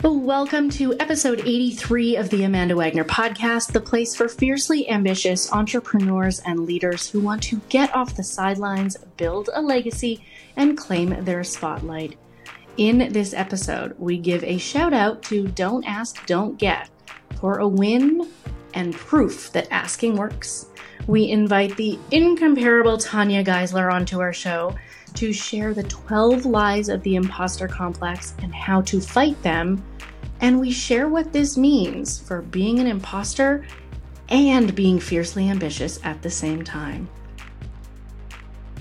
Welcome to episode 83 of the Amanda Wagner podcast, the place for fiercely ambitious entrepreneurs and leaders who want to get off the sidelines, build a legacy, and claim their spotlight. In this episode, we give a shout out to Don't Ask, Don't Get for a win and proof that asking works. We invite the incomparable Tanya Geisler onto our show to share the 12 lies of the imposter complex and how to fight them. And we share what this means for being an imposter and being fiercely ambitious at the same time.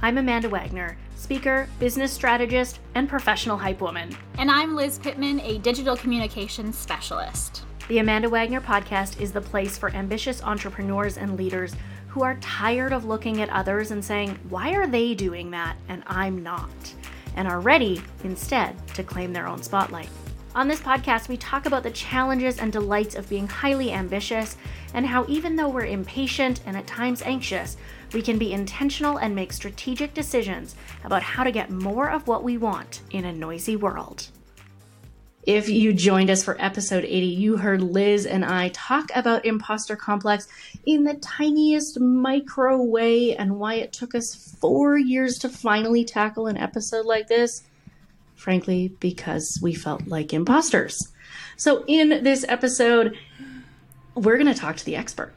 I'm Amanda Wagner, speaker, business strategist, and professional hype woman. And I'm Liz Pittman, a digital communications specialist. The Amanda Wagner podcast is the place for ambitious entrepreneurs and leaders who are tired of looking at others and saying, why are they doing that and I'm not? And are ready, instead, to claim their own spotlight. On this podcast, we talk about the challenges and delights of being highly ambitious and how, even though we're impatient and at times anxious, we can be intentional and make strategic decisions about how to get more of what we want in a noisy world. If you joined us for episode 80, you heard Liz and I talk about imposter complex in the tiniest micro way and why it took us four years to finally tackle an episode like this. Frankly, because we felt like imposters. So, in this episode, we're going to talk to the expert.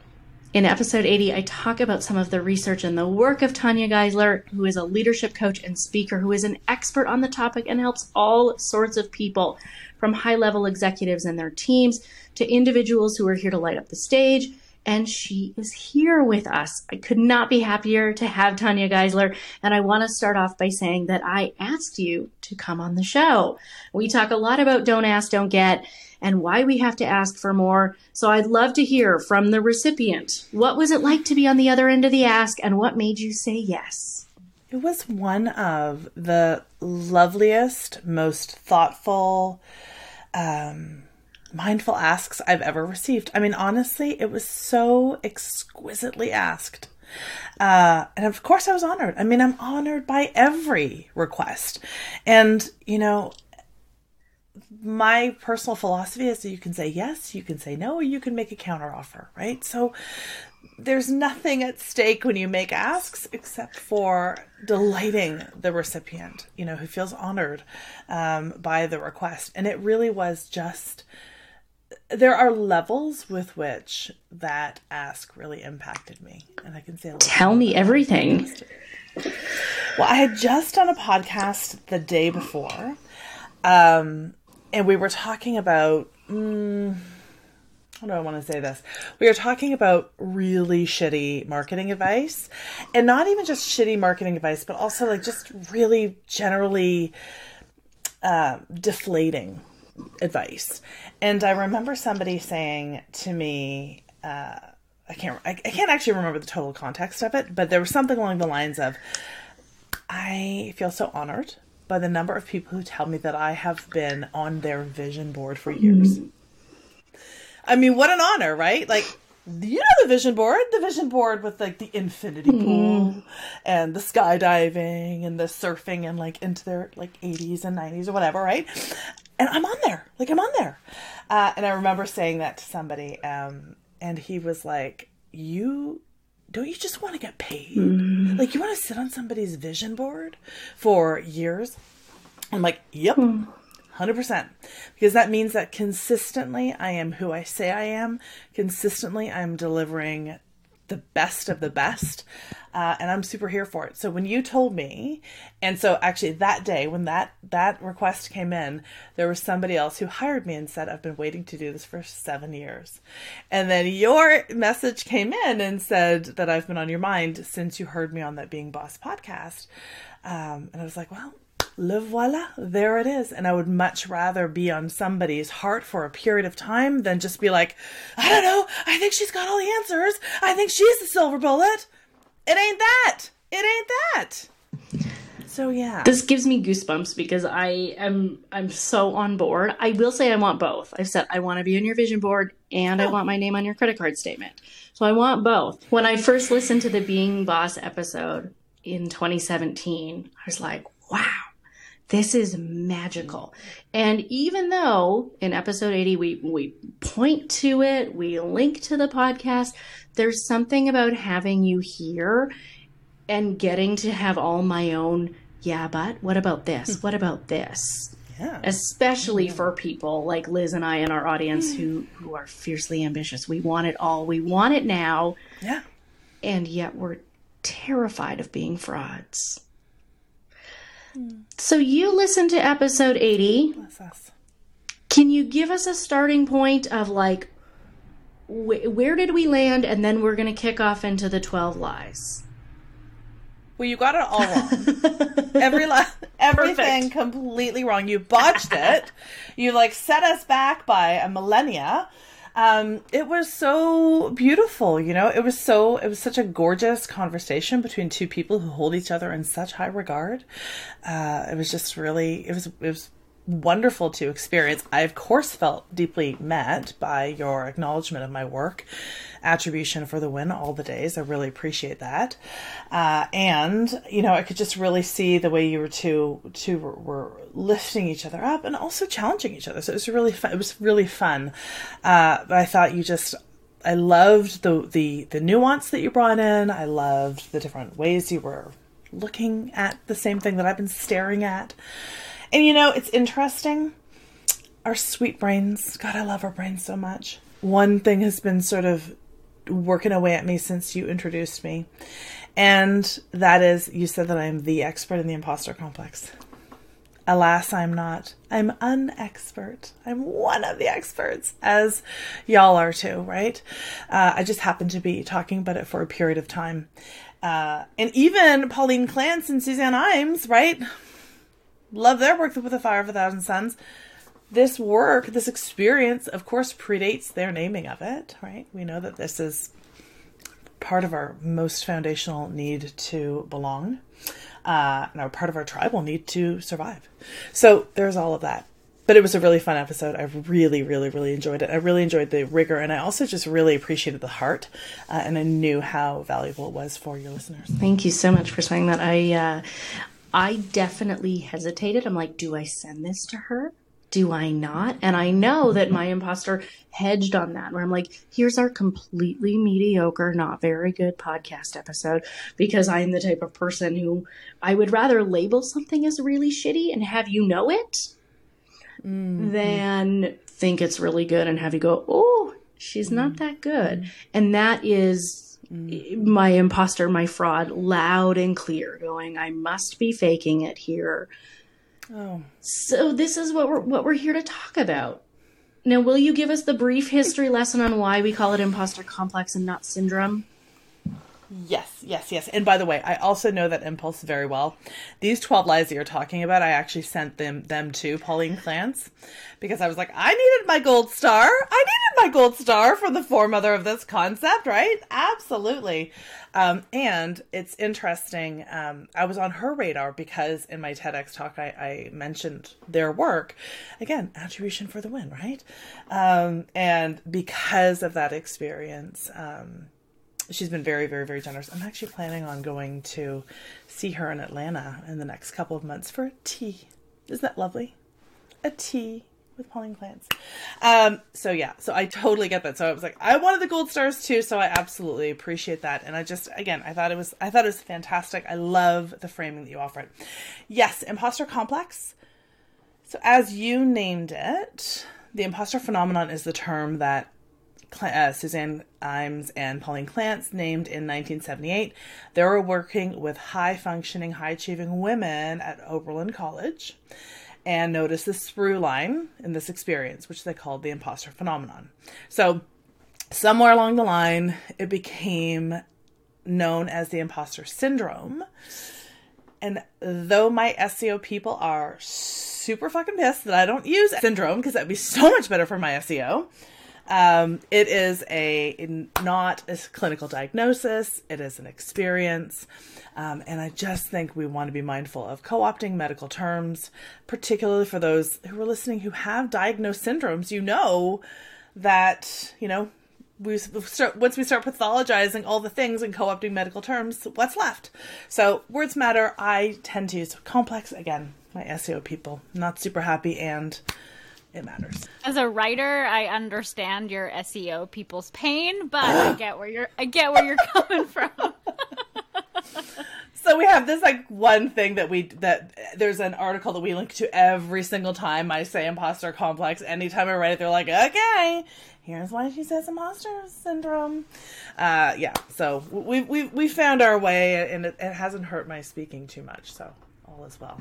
In episode 80, I talk about some of the research and the work of Tanya Geisler, who is a leadership coach and speaker who is an expert on the topic and helps all sorts of people from high level executives and their teams to individuals who are here to light up the stage. And she is here with us. I could not be happier to have Tanya Geisler. And I want to start off by saying that I asked you to come on the show. We talk a lot about don't ask, don't get and why we have to ask for more. So I'd love to hear from the recipient. What was it like to be on the other end of the ask and what made you say yes? It was one of the loveliest, most thoughtful, um, mindful asks I've ever received. I mean, honestly, it was so exquisitely asked. Uh, and of course, I was honored. I mean, I'm honored by every request. And, you know, my personal philosophy is that you can say yes, you can say no, or you can make a counteroffer, right? So there's nothing at stake when you make asks except for delighting the recipient, you know, who feels honored um, by the request. And it really was just, there are levels with which that ask really impacted me. And I can say, tell me everything. Well, I had just done a podcast the day before. Um, and we were talking about mm, how do I want to say this? We are talking about really shitty marketing advice, and not even just shitty marketing advice, but also like just really generally uh, deflating advice. And I remember somebody saying to me, uh, I can't, I, I can't actually remember the total context of it, but there was something along the lines of, I feel so honored by the number of people who tell me that I have been on their vision board for years. Mm-hmm. I mean, what an honor, right? Like, you know the vision board, the vision board with like the infinity mm-hmm. pool mm. and the skydiving and the surfing and like into their like 80s and 90s or whatever, right? And I'm on there, like I'm on there. Uh, and I remember saying that to somebody, um, and he was like, "You don't you just want to get paid? Mm. Like you want to sit on somebody's vision board for years? I'm like, yep. Mm. 100%. Because that means that consistently I am who I say I am. Consistently I'm delivering the best of the best. Uh, and I'm super here for it. So when you told me, and so actually that day when that that request came in, there was somebody else who hired me and said, "I've been waiting to do this for seven years," and then your message came in and said that I've been on your mind since you heard me on that Being Boss podcast, um, and I was like, well. Le voila, there it is. And I would much rather be on somebody's heart for a period of time than just be like, I don't know, I think she's got all the answers. I think she's the silver bullet. It ain't that. It ain't that. So yeah. This gives me goosebumps because I am I'm so on board. I will say I want both. I've said I want to be on your vision board and oh. I want my name on your credit card statement. So I want both. When I first listened to the Being Boss episode in 2017, I was like, wow, this is magical. And even though in episode 80 we we point to it, we link to the podcast, there's something about having you here and getting to have all my own yeah, but what about this? Hmm. What about this? Yeah. Especially for people like Liz and I and our audience who hmm. who are fiercely ambitious. We want it all. We want it now. Yeah. And yet we're terrified of being frauds. So you listened to episode 80. Bless us. Can you give us a starting point of like wh- where did we land and then we're going to kick off into the 12 lies. Well, you got it all wrong. Every everything Perfect. completely wrong. You botched it. you like set us back by a millennia. Um, it was so beautiful, you know. It was so it was such a gorgeous conversation between two people who hold each other in such high regard. Uh, it was just really it was it was wonderful to experience. I of course felt deeply met by your acknowledgement of my work, attribution for the win all the days. I really appreciate that. Uh, and you know, I could just really see the way you were two two were, were lifting each other up and also challenging each other. So it was really fun. It was really fun. Uh, I thought you just I loved the the the nuance that you brought in. I loved the different ways you were looking at the same thing that I've been staring at. And you know, it's interesting. Our sweet brains, God, I love our brains so much. One thing has been sort of working away at me since you introduced me, and that is you said that I'm the expert in the imposter complex. Alas, I'm not. I'm unexpert. I'm one of the experts, as y'all are too, right? Uh, I just happen to be talking about it for a period of time. Uh, and even Pauline Clance and Suzanne Imes, right? Love their work with the fire of a thousand suns. This work this experience of course predates their naming of it right? We know that this is part of our most foundational need to belong uh, and our part of our tribal need to survive. So there's all of that. But it was a really fun episode. I really really really enjoyed it. I really enjoyed the rigor and i also just really appreciated the heart uh, and i knew how valuable it was for your listeners. Thank you so much for saying that. I uh, I definitely hesitated. I'm like, do I send this to her? Do I not? And I know that my imposter hedged on that, where I'm like, here's our completely mediocre, not very good podcast episode, because I'm the type of person who I would rather label something as really shitty and have you know it mm-hmm. than think it's really good and have you go, oh, she's not mm-hmm. that good. And that is Mm. my imposter, my fraud, loud and clear, going, I must be faking it here. oh So this is what we're what we're here to talk about. Now, will you give us the brief history lesson on why we call it imposter complex and not syndrome? Yes, yes, yes. And by the way, I also know that impulse very well. These 12 lies that you're talking about, I actually sent them them to Pauline Clance because I was like, I needed my gold star. I needed my gold star from the foremother of this concept, right? Absolutely. Um, and it's interesting. Um, I was on her radar because in my TEDx talk, I, I mentioned their work. Again, attribution for the win, right? Um, and because of that experience, um, she's been very very very generous. I'm actually planning on going to see her in atlanta in the next couple of months for a tea. Isn't that lovely? A tea with pauline clance um so yeah. So i totally get that. So i was like i wanted the gold stars too. So i absolutely appreciate that. And i just again i thought it was i thought it was fantastic. I love the framing that you offer it. Yes imposter complex. So as you named it the imposter phenomenon is the term that uh, Suzanne Imes and Pauline Clance named in 1978. They were working with high functioning, high achieving women at Oberlin College and noticed this sprue line in this experience, which they called the imposter phenomenon. So, somewhere along the line, it became known as the imposter syndrome. And though my SEO people are super fucking pissed that I don't use syndrome because that'd be so much better for my SEO, um, it is a not a clinical diagnosis. It is an experience, um, and I just think we want to be mindful of co-opting medical terms, particularly for those who are listening who have diagnosed syndromes. You know that you know we start once we start pathologizing all the things and co-opting medical terms. What's left? So words matter. I tend to use complex again. my SEO people. Not super happy and it matters. As a writer, I understand your SEO people's pain, but I get where you're I get where you're coming from. so we have this like one thing that we that there's an article that we link to every single time I say imposter complex. Anytime I write it, they're like, okay, here's why she says imposter syndrome. Uh, yeah, so we we we found our way, and it, it hasn't hurt my speaking too much. So is well.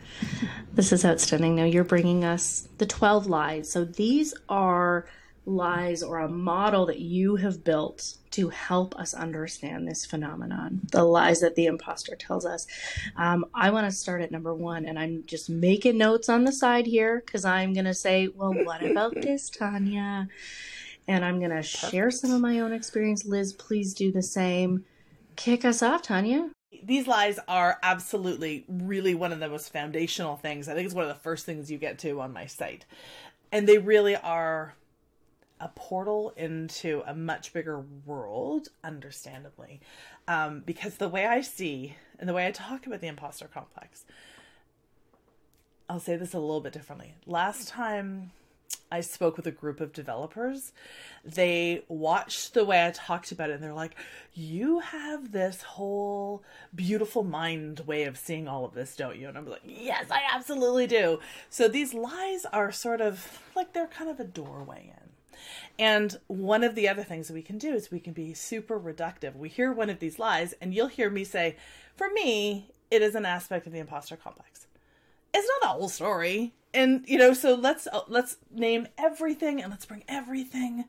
This is outstanding. Now you're bringing us the 12 lies. So these are lies or a model that you have built to help us understand this phenomenon, the lies that the imposter tells us. Um, I want to start at number one, and I'm just making notes on the side here because I'm going to say, well, what about this, Tanya? And I'm going to share some of my own experience. Liz, please do the same. Kick us off, Tanya these lies are absolutely really one of the most foundational things. I think it's one of the first things you get to on my site. And they really are a portal into a much bigger world, understandably. Um, because the way I see and the way I talk about the imposter complex, I'll say this a little bit differently. Last time I spoke with a group of developers. They watched the way I talked about it and they're like, You have this whole beautiful mind way of seeing all of this, don't you? And I'm like, Yes, I absolutely do. So these lies are sort of like they're kind of a doorway in. And one of the other things that we can do is we can be super reductive. We hear one of these lies, and you'll hear me say, For me, it is an aspect of the imposter complex. It's not the whole story. And you know so let's uh, let's name everything and let's bring everything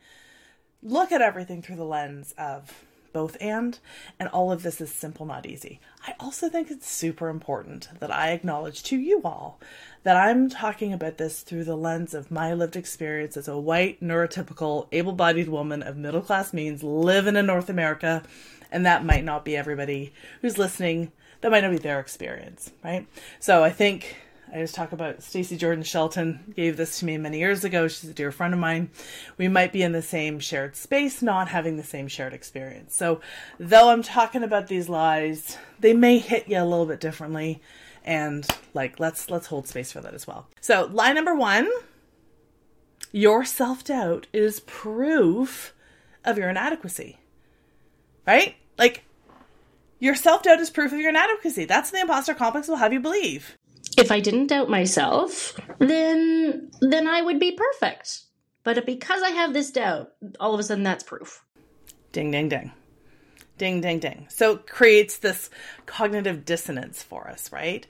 look at everything through the lens of both and and all of this is simple not easy. I also think it's super important that i acknowledge to you all that i'm talking about this through the lens of my lived experience as a white neurotypical able-bodied woman of middle class means living in north america. And that might not be everybody who's listening. That might not be their experience right? So i think I just talk about Stacy Jordan Shelton gave this to me many years ago. She's a dear friend of mine. We might be in the same shared space, not having the same shared experience. So, though I'm talking about these lies, they may hit you a little bit differently, and like let's let's hold space for that as well. So, lie number one: your self doubt is proof of your inadequacy. Right? Like your self doubt is proof of your inadequacy. That's the imposter complex will have you believe if I didn't doubt myself, then then I would be perfect. But because I have this doubt, all of a sudden that's proof. Ding ding ding. Ding ding ding. So it creates this cognitive dissonance for us, right?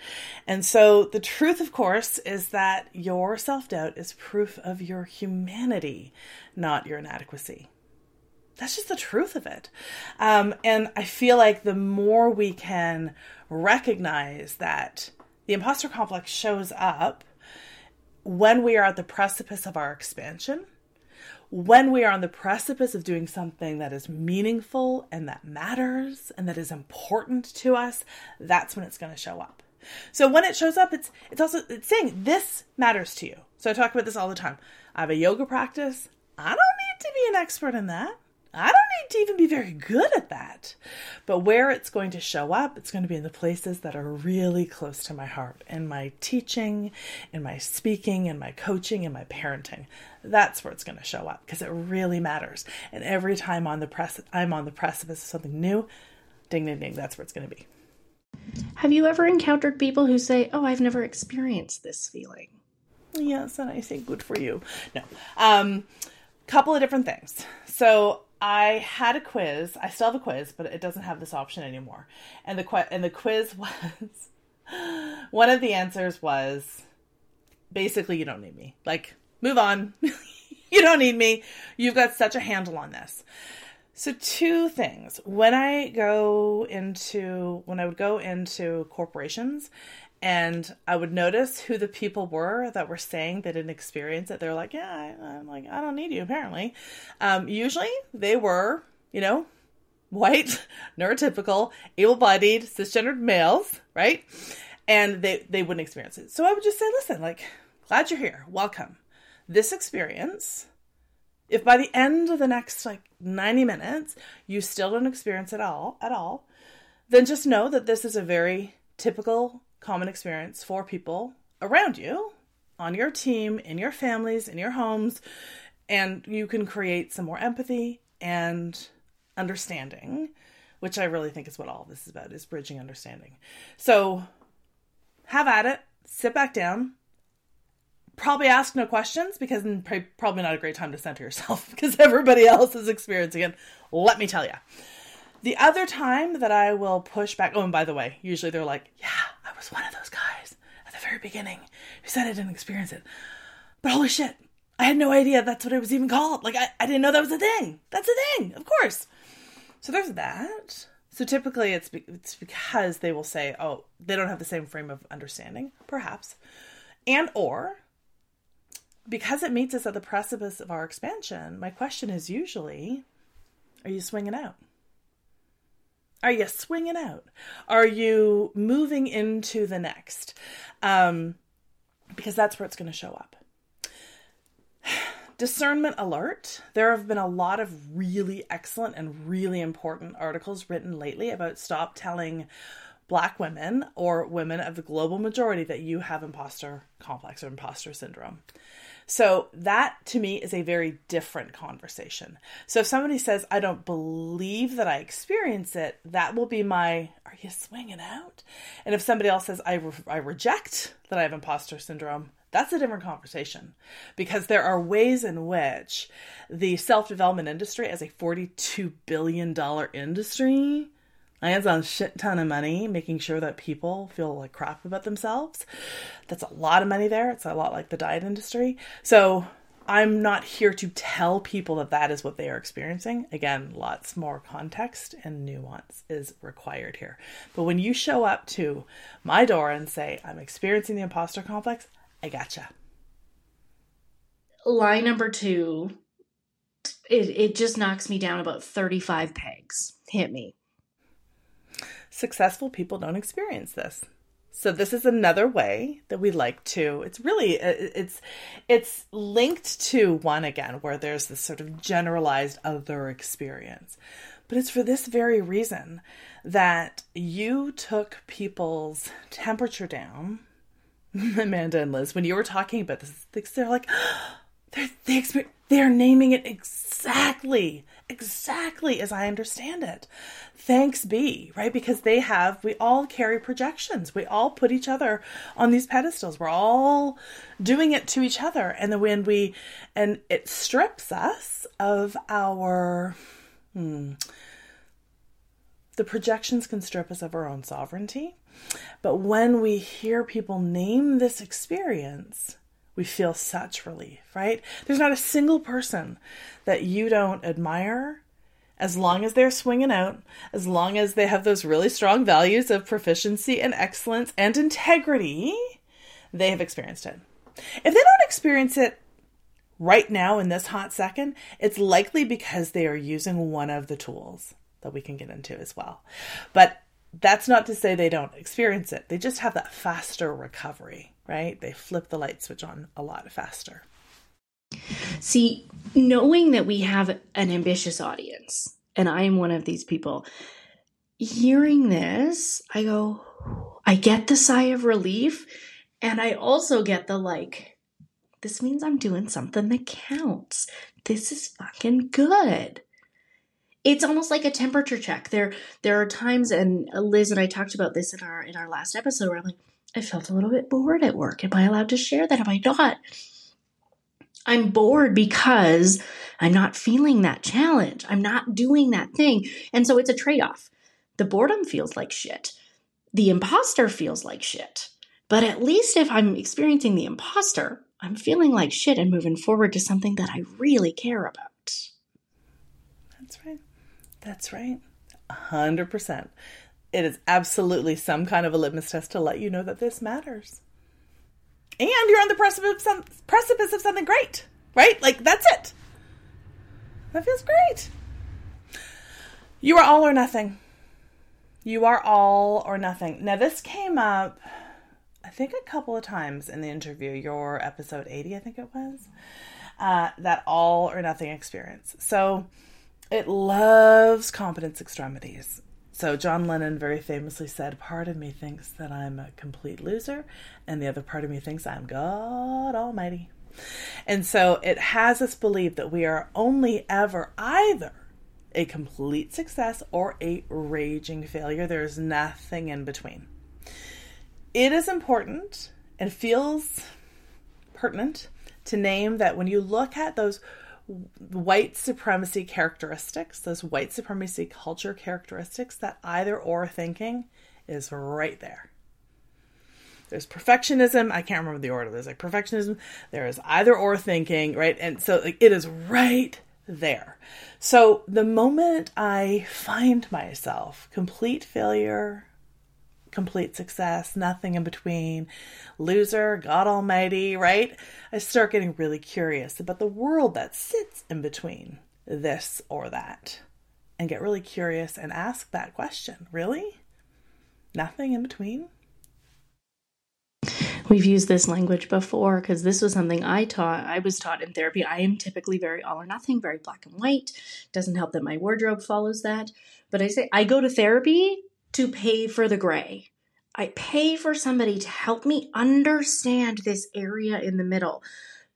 And so the truth of course is that your self-doubt is proof of your humanity, not your inadequacy that's just the truth of it. Um, and I feel like the more we can recognize that the imposter complex shows up when we are at the precipice of our expansion, when we are on the precipice of doing something that is meaningful and that matters and that is important to us, that's when it's going to show up. So when it shows up, it's it's also it's saying this matters to you. So I talk about this all the time. I have a yoga practice. I don't need to be an expert in that. I don't need to even be very good at that. But where it's going to show up, it's going to be in the places that are really close to my heart in my teaching, in my speaking, in my coaching, in my parenting. That's where it's going to show up because it really matters. And every time on the press I'm on the precipice of something new, ding ding ding, that's where it's going to be. Have you ever encountered people who say, "Oh, I've never experienced this feeling"? Yes, and I say good for you. No. Um couple of different things. So I had a quiz. I still have a quiz, but it doesn't have this option anymore. And the que- and the quiz was one of the answers was basically you don't need me. Like move on. you don't need me. You've got such a handle on this. So two things. When I go into when I would go into corporations and I would notice who the people were that were saying they didn't experience it. They're like, yeah, I, am like, I don't need you. Apparently, um, usually they were, you know, white, neurotypical, able-bodied, cisgendered males, right? And they they wouldn't experience it. So I would just say, listen, like, glad you're here. Welcome. This experience. If by the end of the next like 90 minutes you still don't experience it all at all, then just know that this is a very typical common experience for people around you, on your team, in your families, in your homes, and you can create some more empathy and understanding, which I really think is what all this is about is bridging understanding. So have at it, sit back down, probably ask no questions because probably not a great time to center yourself because everybody else is experiencing it. Let me tell you. The other time that I will push back, oh, and by the way, usually they're like, yeah, was one of those guys at the very beginning who said I didn't experience it. But holy shit, I had no idea that's what it was even called. Like, I, I didn't know that was a thing. That's a thing, of course. So there's that. So typically it's, be- it's because they will say, oh, they don't have the same frame of understanding, perhaps. And or because it meets us at the precipice of our expansion, my question is usually are you swinging out? Are you swinging out? Are you moving into the next? Um, because that's where it's going to show up. Discernment alert. There have been a lot of really excellent and really important articles written lately about stop telling black women or women of the global majority that you have imposter complex or imposter syndrome. So that to me is a very different conversation. So if somebody says, I don't believe that I experience it, that will be my, are you swinging out? And if somebody else says, I, re- I reject that I have imposter syndrome, that's a different conversation because there are ways in which the self development industry, as a $42 billion industry, lands on shit ton of money making sure that people feel like crap about themselves. That's a lot of money there. It's a lot like the diet industry. So I'm not here to tell people that that is what they are experiencing. Again, lots more context and nuance is required here. But when you show up to my door and say, I'm experiencing the imposter complex, I gotcha. Line number two, it, it just knocks me down about 35 pegs. Hit me successful people don't experience this. So this is another way that we like to it's really uh, it's it's linked to one again where there's this sort of generalized other experience. But it's for this very reason that you took people's temperature down Amanda and Liz when you were talking about this they're like they're, they they're naming it exactly, exactly as I understand it. Thanks be, right? Because they have, we all carry projections. We all put each other on these pedestals. We're all doing it to each other. And then when we, and it strips us of our, hmm, the projections can strip us of our own sovereignty. But when we hear people name this experience, we feel such relief, right? There's not a single person that you don't admire as long as they're swinging out, as long as they have those really strong values of proficiency and excellence and integrity, they have experienced it. If they don't experience it right now in this hot second, it's likely because they are using one of the tools that we can get into as well. But that's not to say they don't experience it. They just have that faster recovery, right? They flip the light switch on a lot faster. See, knowing that we have an ambitious audience, and I am one of these people, hearing this, I go, I get the sigh of relief, and I also get the like, this means I'm doing something that counts. This is fucking good it's almost like a temperature check. There there are times and Liz and I talked about this in our in our last episode where I'm like, I felt a little bit bored at work. Am I allowed to share that? Am I not? I'm bored because I'm not feeling that challenge. I'm not doing that thing. And so it's a trade off. The boredom feels like shit. The imposter feels like shit. But at least if I'm experiencing the imposter, I'm feeling like shit and moving forward to something that I really care about. That's right. That's right. 100%. It is absolutely some kind of a litmus test to let you know that this matters. And you're on the precipice of, precipice of something great, right? Like, that's it. That feels great. You are all or nothing. You are all or nothing. Now, this came up, I think, a couple of times in the interview, your episode 80, I think it was, uh, that all or nothing experience. So, it loves competence extremities. So, John Lennon very famously said, Part of me thinks that I'm a complete loser, and the other part of me thinks I'm God Almighty. And so it has us believe that we are only ever either a complete success or a raging failure. There is nothing in between. It is important and feels pertinent to name that when you look at those white supremacy characteristics, those white supremacy culture characteristics, that either or thinking is right there. There's perfectionism. I can't remember the order. There's like perfectionism. There is either or thinking, right? And so like, it is right there. So the moment I find myself complete failure, complete success, nothing in between, loser, God Almighty, right? I start getting really curious about the world that sits in between this or that and get really curious and ask that question really? Nothing in between? We've used this language before because this was something I taught. I was taught in therapy. I am typically very all or nothing, very black and white. Doesn't help that my wardrobe follows that. But I say I go to therapy to pay for the gray. I pay for somebody to help me understand this area in the middle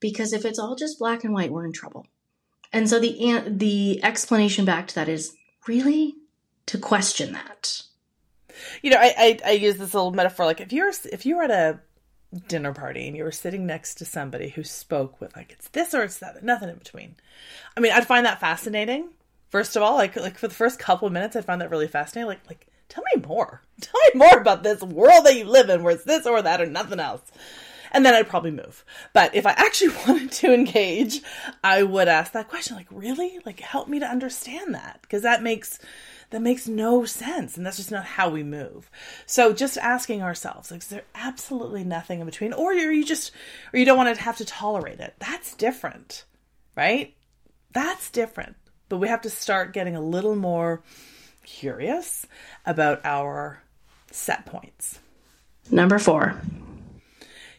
because if it's all just black and white, we're in trouble. And so the the explanation back to that is really to question that. You know, I, I, I use this little metaphor like if you're if you're at a dinner party and you were sitting next to somebody who spoke with like it's this or it's that, nothing in between. I mean, I'd find that fascinating. First of all, like like for the first couple of minutes, I'd find that really fascinating. Like like tell me more. Tell me more about this world that you live in where it's this or that or nothing else. And then I'd probably move. But if I actually wanted to engage, I would ask that question like, really? Like help me to understand that because that makes that makes no sense and that's just not how we move so just asking ourselves like is there absolutely nothing in between or you're you just or you don't want to have to tolerate it that's different right that's different but we have to start getting a little more curious about our set points number four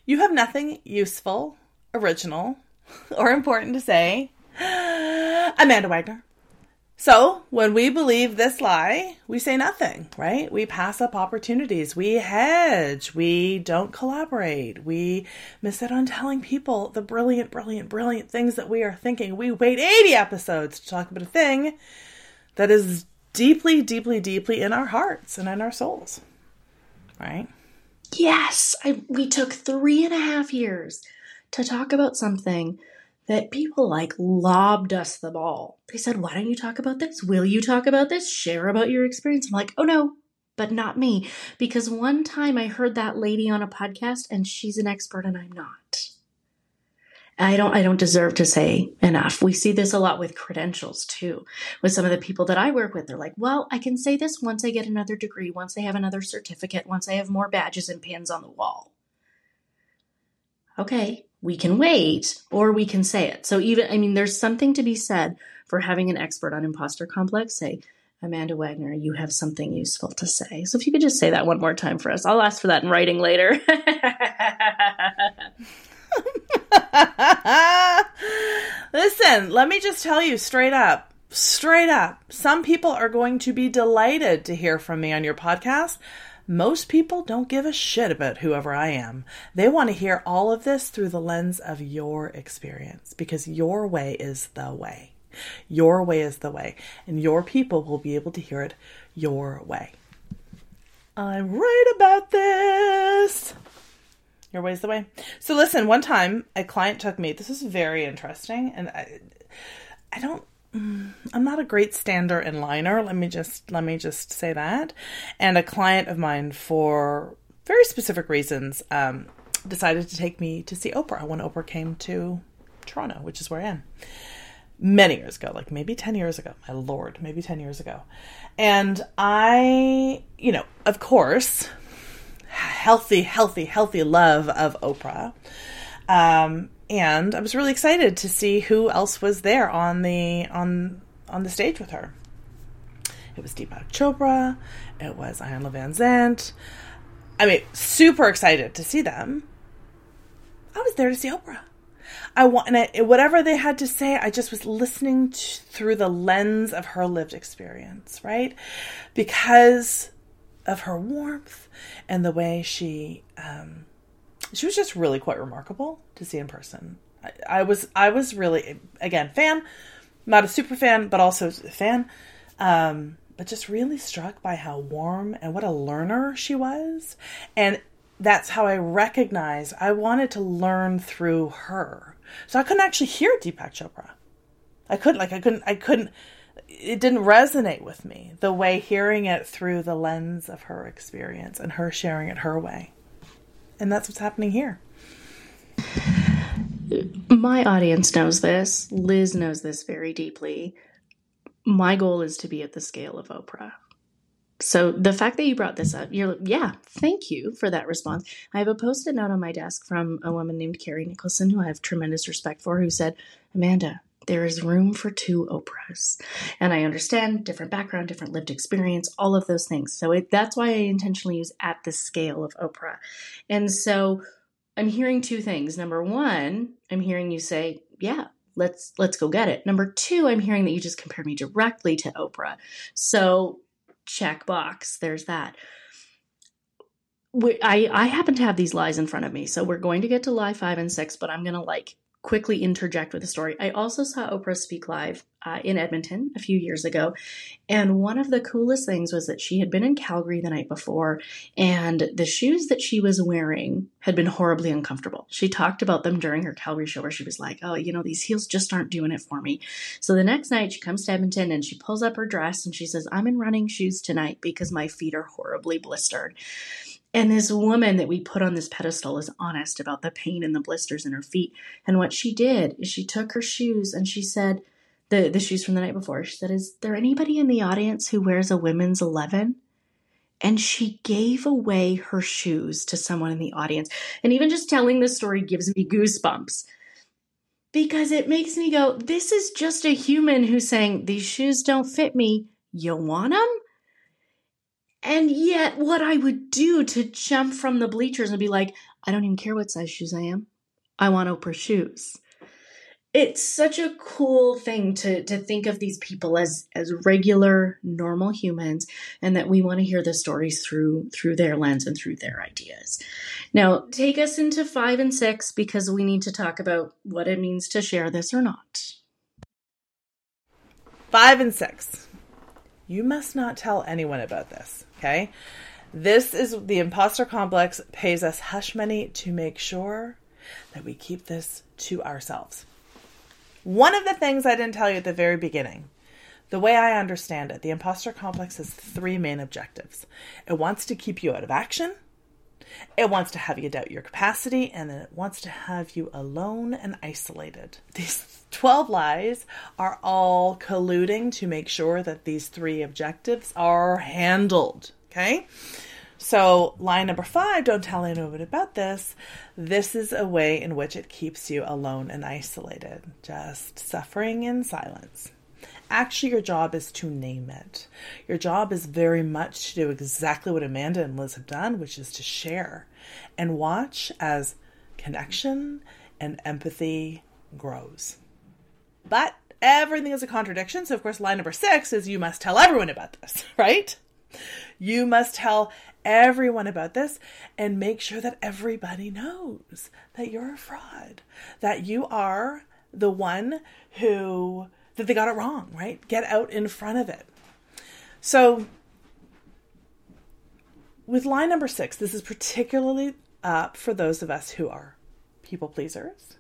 you have nothing useful original or important to say amanda wagner so, when we believe this lie, we say nothing, right? We pass up opportunities. We hedge. We don't collaborate. We miss out on telling people the brilliant, brilliant, brilliant things that we are thinking. We wait 80 episodes to talk about a thing that is deeply, deeply, deeply in our hearts and in our souls, right? Yes, I, we took three and a half years to talk about something that people like lobbed us the ball. They said, Why don't you talk about this? Will you talk about this? Share about your experience. I'm like, Oh no, but not me. Because one time I heard that lady on a podcast and she's an expert and I'm not. I don't I don't deserve to say enough. We see this a lot with credentials too. With some of the people that I work with, they're like, "Well, I can say this once I get another degree, once I have another certificate, once I have more badges and pins on the wall." Okay, we can wait or we can say it. So even I mean there's something to be said for having an expert on imposter complex say, Amanda Wagner, you have something useful to say. So if you could just say that one more time for us. I'll ask for that in writing later. Listen, let me just tell you straight up, straight up. Some people are going to be delighted to hear from me on your podcast. Most people don't give a shit about whoever I am. They want to hear all of this through the lens of your experience because your way is the way. Your way is the way, and your people will be able to hear it your way. I'm right about this. Your way's the way. So listen, one time a client took me. This is very interesting, and I, I don't Mm, I'm not a great stander and liner. Let me just let me just say that. And a client of mine, for very specific reasons, um, decided to take me to see Oprah when Oprah came to Toronto, which is where I am. Many years ago, like maybe 10 years ago, my lord, maybe 10 years ago. And I, you know, of course, healthy, healthy, healthy love of Oprah. Um, and I was really excited to see who else was there on the on on the stage with her. It was Deepak Chopra. It was Iyanla Vanzant. I mean, super excited to see them. I was there to see Oprah. I want, and I, whatever they had to say, I just was listening through the lens of her lived experience, right? Because of her warmth and the way she, um, she was just really quite remarkable to see in person. I, I was, I was really, again, fan, not a super fan, but also a fan. Um, but just really struck by how warm and what a learner she was. And that's how I recognized I wanted to learn through her. So I couldn't actually hear Deepak Chopra. I couldn't, like, I couldn't, I couldn't, it didn't resonate with me the way hearing it through the lens of her experience and her sharing it her way. And that's what's happening here. My audience knows this. Liz knows this very deeply my goal is to be at the scale of Oprah. So the fact that you brought this up, you're yeah, thank you for that response. I have a post-it note on my desk from a woman named Carrie Nicholson, who I have tremendous respect for, who said, Amanda, there is room for two Oprahs. And I understand different background, different lived experience, all of those things. So it, that's why I intentionally use at the scale of Oprah. And so I'm hearing two things. Number one, I'm hearing you say, yeah, let's let's go get it. Number two, I'm hearing that you just compare me directly to Oprah. So check box. There's that. I I happen to have these lies in front of me, so we're going to get to lie five and six, but I'm gonna like quickly interject with a story. I also saw Oprah speak live uh, in Edmonton a few years ago. And one of the coolest things was that she had been in Calgary the night before, and the shoes that she was wearing had been horribly uncomfortable. She talked about them during her Calgary show where she was like, Oh, you know, these heels just aren't doing it for me. So the next night she comes to Edmonton and she pulls up her dress and she says, I'm in running shoes tonight because my feet are horribly blistered. And this woman that we put on this pedestal is honest about the pain and the blisters in her feet. And what she did is she took her shoes and she said, the, the shoes from the night before, she said, Is there anybody in the audience who wears a women's 11? And she gave away her shoes to someone in the audience. And even just telling this story gives me goosebumps because it makes me go, This is just a human who's saying, These shoes don't fit me. You want them? And yet, what I would do to jump from the bleachers and be like, I don't even care what size shoes I am. I want Oprah shoes. It's such a cool thing to, to think of these people as, as regular, normal humans, and that we want to hear the stories through through their lens and through their ideas. Now, take us into five and six because we need to talk about what it means to share this or not. Five and six. You must not tell anyone about this, okay? This is the imposter complex pays us hush money to make sure that we keep this to ourselves. One of the things I didn't tell you at the very beginning, the way I understand it, the imposter complex has three main objectives. It wants to keep you out of action, it wants to have you doubt your capacity, and then it wants to have you alone and isolated. These 12 lies are all colluding to make sure that these three objectives are handled. Okay? So, line number five don't tell anyone about this. This is a way in which it keeps you alone and isolated, just suffering in silence. Actually, your job is to name it. Your job is very much to do exactly what Amanda and Liz have done, which is to share and watch as connection and empathy grows. But everything is a contradiction. So, of course, line number six is you must tell everyone about this, right? You must tell everyone about this and make sure that everybody knows that you're a fraud, that you are the one who that they got it wrong, right? Get out in front of it. So, with line number six, this is particularly up for those of us who are people pleasers.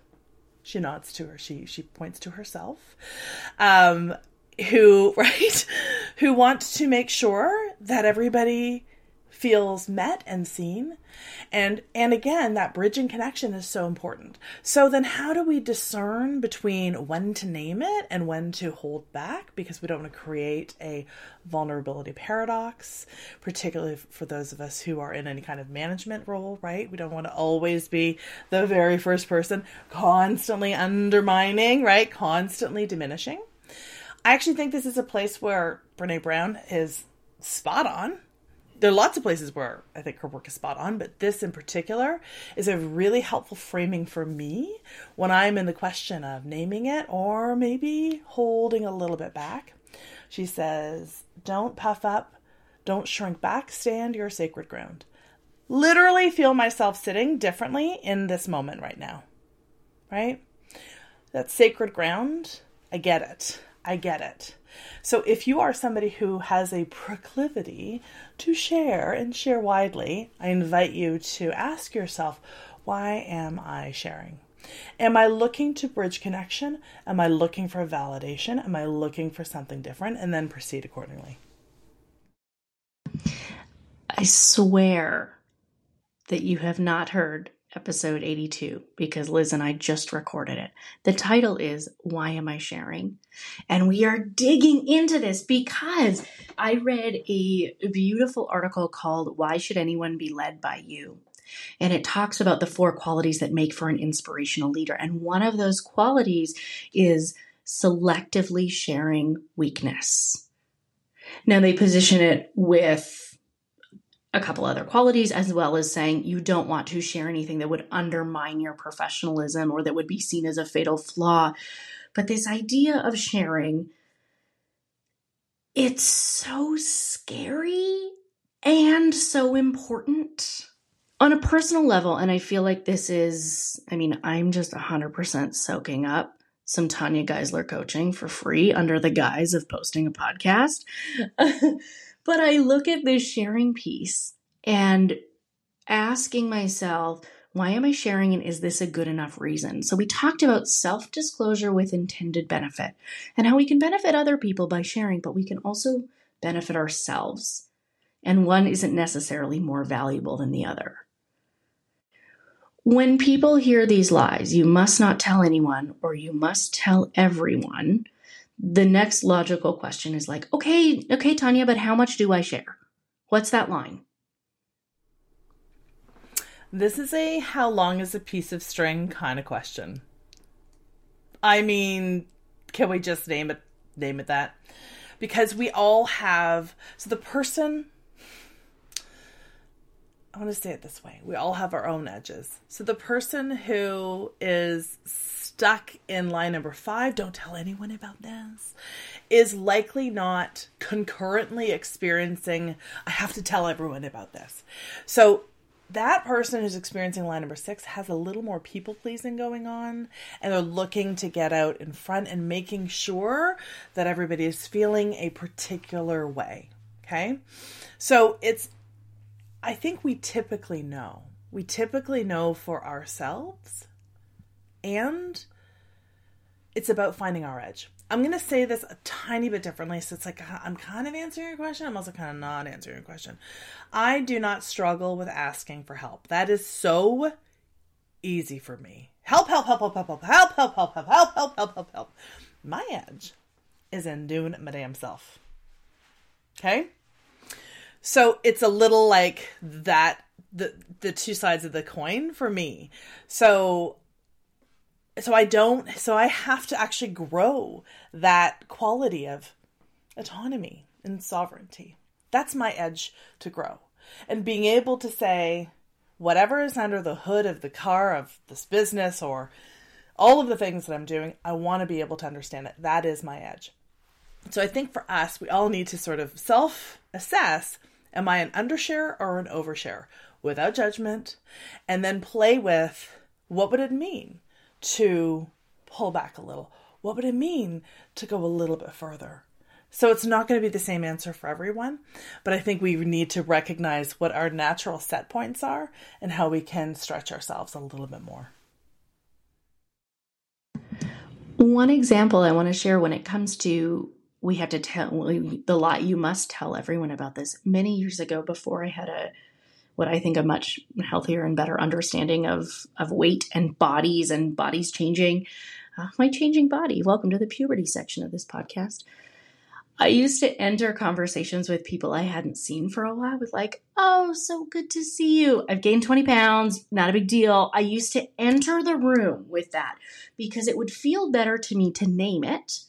She nods to her. She she points to herself. Um, who right, who want to make sure that everybody feels met and seen. And and again that bridge and connection is so important. So then how do we discern between when to name it and when to hold back? Because we don't want to create a vulnerability paradox particularly for those of us who are in any kind of management role right? We don't want to always be the very first person constantly undermining right? Constantly diminishing. I actually think this is a place where brene brown is spot on there are lots of places where I think her work is spot on, but this in particular is a really helpful framing for me when I'm in the question of naming it or maybe holding a little bit back. She says, Don't puff up, don't shrink back, stand your sacred ground. Literally feel myself sitting differently in this moment right now. Right? That sacred ground, I get it. I get it. So if you are somebody who has a proclivity to share and share widely, I invite you to ask yourself, why am I sharing? Am I looking to bridge connection? Am I looking for validation? Am I looking for something different? And then proceed accordingly. I swear that you have not heard episode 82 because Liz and I just recorded it. The title is Why Am I Sharing? And we are digging into this because I read a beautiful article called Why Should Anyone Be Led by You? And it talks about the four qualities that make for an inspirational leader. And one of those qualities is selectively sharing weakness. Now, they position it with a couple other qualities, as well as saying you don't want to share anything that would undermine your professionalism or that would be seen as a fatal flaw. But this idea of sharing, it's so scary and so important on a personal level. And I feel like this is, I mean, I'm just 100% soaking up some Tanya Geisler coaching for free under the guise of posting a podcast. But I look at this sharing piece and asking myself, why am I sharing and is this a good enough reason? So we talked about self disclosure with intended benefit and how we can benefit other people by sharing, but we can also benefit ourselves. And one isn't necessarily more valuable than the other. When people hear these lies, you must not tell anyone or you must tell everyone the next logical question is like, okay, okay, Tanya, but how much do I share? What's that line? This is a how long is a piece of string kind of question. I mean, can we just name it name it that? Because we all have so the person I want to say it this way. We all have our own edges. So the person who is stuck in line number five, don't tell anyone about this, is likely not concurrently experiencing, I have to tell everyone about this. So that person who's experiencing line number six has a little more people pleasing going on, and they're looking to get out in front and making sure that everybody is feeling a particular way. Okay. So it's, I think we typically know. We typically know for ourselves and it's about finding our edge. I'm going to say this a tiny bit differently. So it's like I'm kind of answering your question. I'm also kind of not answering your question. I do not struggle with asking for help. That is so easy for me. Help, help, help, help, help, help, help, help, help, help, help, help, help, help, help. My edge is in doing it my damn self. Okay? So it's a little like that the the two sides of the coin for me. So so I don't so I have to actually grow that quality of autonomy and sovereignty. That's my edge to grow. And being able to say whatever is under the hood of the car of this business or all of the things that I'm doing, I want to be able to understand it. That is my edge. So I think for us, we all need to sort of self assess am I an undershare or an overshare without judgment and then play with what would it mean to pull back a little? What would it mean to go a little bit further? So it's not going to be the same answer for everyone, but I think we need to recognize what our natural set points are and how we can stretch ourselves a little bit more. One example I want to share when it comes to we have to tell the lot you must tell everyone about this many years ago before I had a what I think a much healthier and better understanding of of weight and bodies and bodies changing. Uh, my changing body. Welcome to the puberty section of this podcast. I used to enter conversations with people I hadn't seen for a while with like, "Oh, so good to see you. I've gained 20 pounds. Not a big deal." I used to enter the room with that because it would feel better to me to name it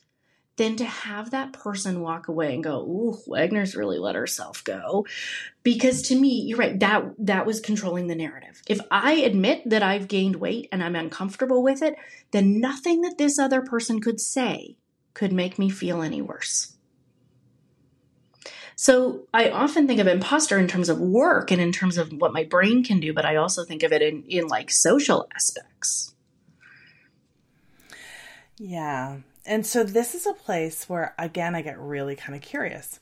than to have that person walk away and go, "Ooh, Wagner's really let herself go." Because to me, you're right, that that was controlling the narrative. If I admit that I've gained weight and I'm uncomfortable with it, then nothing that this other person could say could make me feel any worse. So I often think of imposter in terms of work and in terms of what my brain can do, but I also think of it in, in like social aspects. Yeah. And so this is a place where, again, I get really kind of curious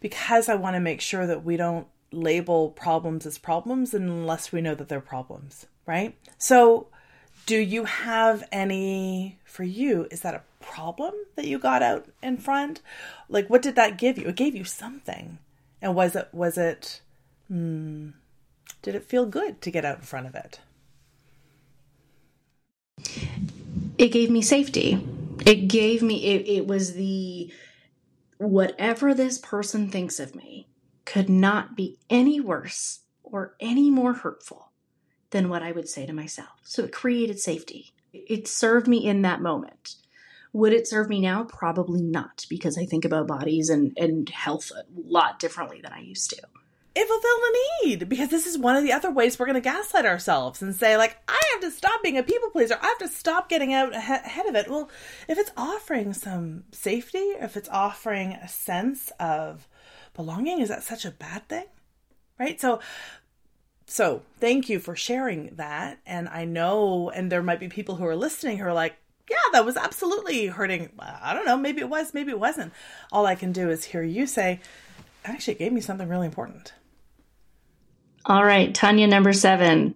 because I want to make sure that we don't label problems as problems unless we know that they're problems, right? So, do you have any for you? Is that a problem that you got out in front? Like, what did that give you? It gave you something. And was it, was it, hmm, did it feel good to get out in front of it? It gave me safety it gave me it, it was the whatever this person thinks of me could not be any worse or any more hurtful than what I would say to myself. So it created safety. It served me in that moment. Would it serve me now? Probably not, because I think about bodies and, and health a lot differently than I used to it fulfilled the need because this is one of the other ways we're going to gaslight ourselves and say like i have to stop being a people pleaser. I have to stop getting out ahead of it. Well if it's offering some safety if it's offering a sense of belonging is that such a bad thing? Right? So so thank you for sharing that. And i know and there might be people who are listening who are like yeah that was absolutely hurting. I don't know. Maybe it was maybe it wasn't. All i can do is hear you say actually it gave me something really important all right, Tanya, number seven.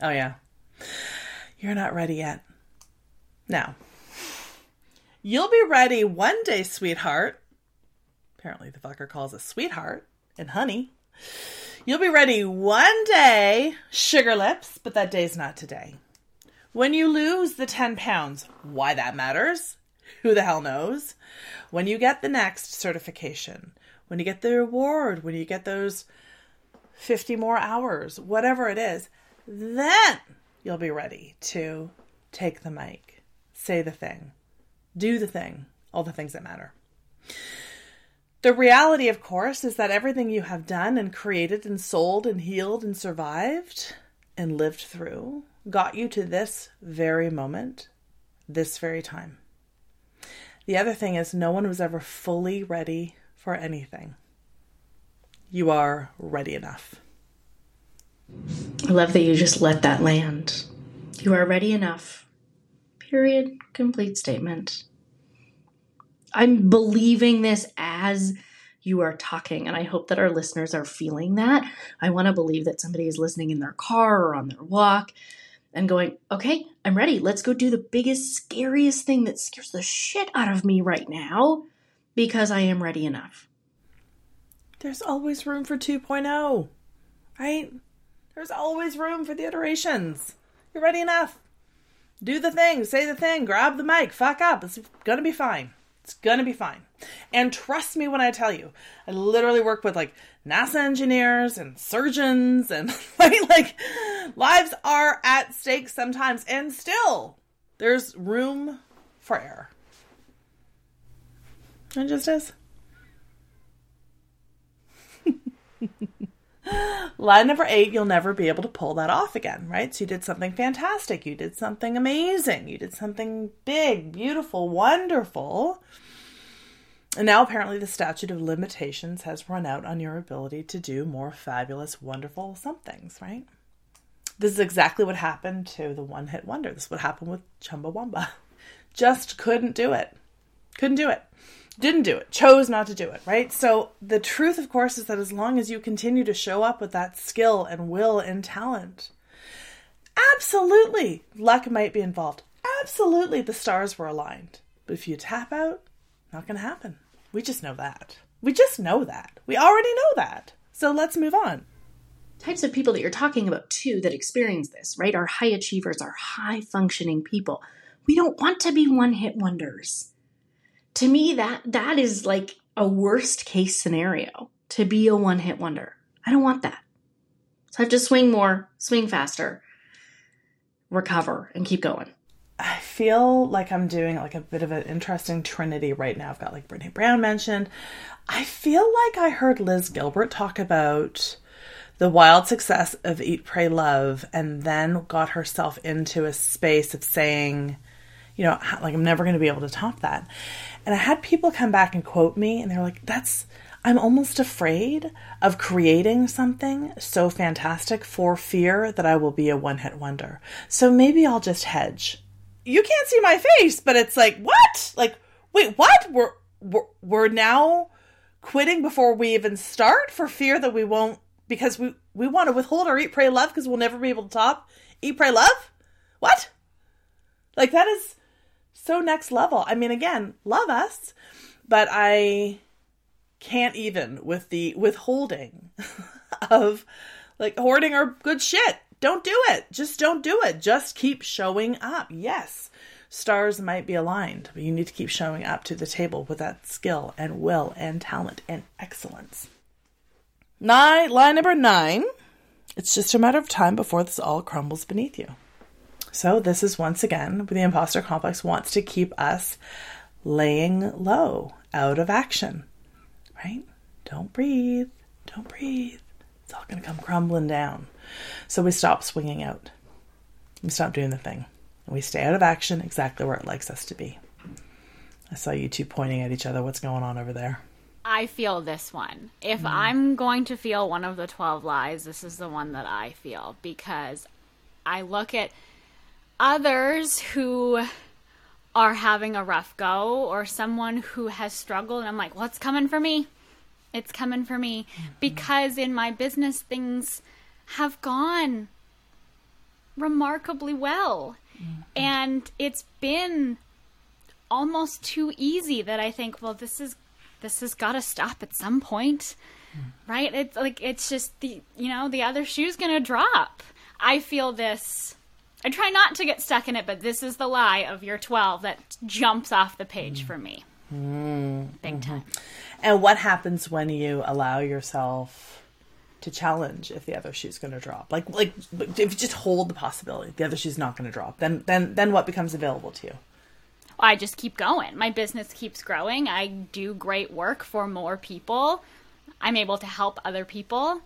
Oh, yeah. You're not ready yet. Now, you'll be ready one day, sweetheart. Apparently, the fucker calls it sweetheart and honey. You'll be ready one day, sugar lips, but that day's not today. When you lose the 10 pounds, why that matters? Who the hell knows? When you get the next certification, when you get the reward, when you get those 50 more hours, whatever it is, then you'll be ready to take the mic, say the thing, do the thing, all the things that matter. The reality, of course, is that everything you have done and created and sold and healed and survived and lived through got you to this very moment, this very time. The other thing is, no one was ever fully ready for anything you are ready enough. I love that you just let that land. You are ready enough. Period. Complete statement. I'm believing this as you are talking, and I hope that our listeners are feeling that. I want to believe that somebody is listening in their car or on their walk and going, okay, I'm ready. Let's go do the biggest, scariest thing that scares the shit out of me right now because I am ready enough there's always room for 2.0, right? There's always room for the iterations. You're ready enough. Do the thing, say the thing, grab the mic, fuck up. It's gonna be fine. It's gonna be fine. And trust me when I tell you, I literally work with like NASA engineers and surgeons and right, like lives are at stake sometimes, and still there's room for error. It just is. Line number eight, you'll never be able to pull that off again, right? So you did something fantastic. You did something amazing. You did something big, beautiful, wonderful. And now apparently the statute of limitations has run out on your ability to do more fabulous, wonderful somethings, right? This is exactly what happened to the one hit wonder. This is what happened with Chumbawamba. Just couldn't do it. Couldn't do it didn't do it, chose not to do it, right? So the truth, of course, is that as long as you continue to show up with that skill and will and talent, absolutely luck might be involved. Absolutely the stars were aligned. But if you tap out, not going to happen. We just know that. We just know that. We already know that. So let's move on. Types of people that you're talking about, too, that experience this, right, are high achievers, are high functioning people. We don't want to be one hit wonders to me that that is like a worst case scenario to be a one hit wonder. I don't want that. So I have to swing more, swing faster, recover, and keep going. I feel like I'm doing like a bit of an interesting trinity right now. I've got like Brene Brown mentioned. I feel like I heard Liz Gilbert talk about the wild success of Eat, Pray, Love, and then got herself into a space of saying, you know, like I'm never going to be able to top that. And I had people come back and quote me, and they're like, that's, I'm almost afraid of creating something so fantastic for fear that I will be a one hit wonder. So maybe I'll just hedge. You can't see my face, but it's like, what? Like, wait, what? We're, we're, we're now quitting before we even start for fear that we won't because we we want to withhold our eat pray love because we'll never be able to top eat pray love what like that is so next level i mean again love us but i can't even with the withholding of like hoarding our good shit don't do it just don't do it just keep showing up yes stars might be aligned, but you need to keep showing up to the table with that skill and will and talent and excellence. Nine, line number nine. It's just a matter of time before this all crumbles beneath you. So, this is once again the imposter complex wants to keep us laying low, out of action, right? Don't breathe. Don't breathe. It's all going to come crumbling down. So, we stop swinging out. We stop doing the thing and we stay out of action exactly where it likes us to be. I saw you two pointing at each other. What's going on over there? I feel this one. If mm. I'm going to feel one of the 12 lies, this is the one that I feel because I look at others who are having a rough go or someone who has struggled and I'm like, "What's coming for me?" It's coming for me mm-hmm. because in my business things have gone remarkably well. Mm-hmm. And it's been almost too easy that I think, well, this is this has got to stop at some point. Mm-hmm. Right? It's like it's just the you know, the other shoe's going to drop. I feel this I try not to get stuck in it, but this is the lie of your 12 that jumps off the page mm. for me. Mm. Big mm-hmm. time. And what happens when you allow yourself to challenge if the other shoe's going to drop. Like like if you just hold the possibility the other shoe's not going to drop, then then then what becomes available to you? I just keep going. My business keeps growing. I do great work for more people. I'm able to help other people.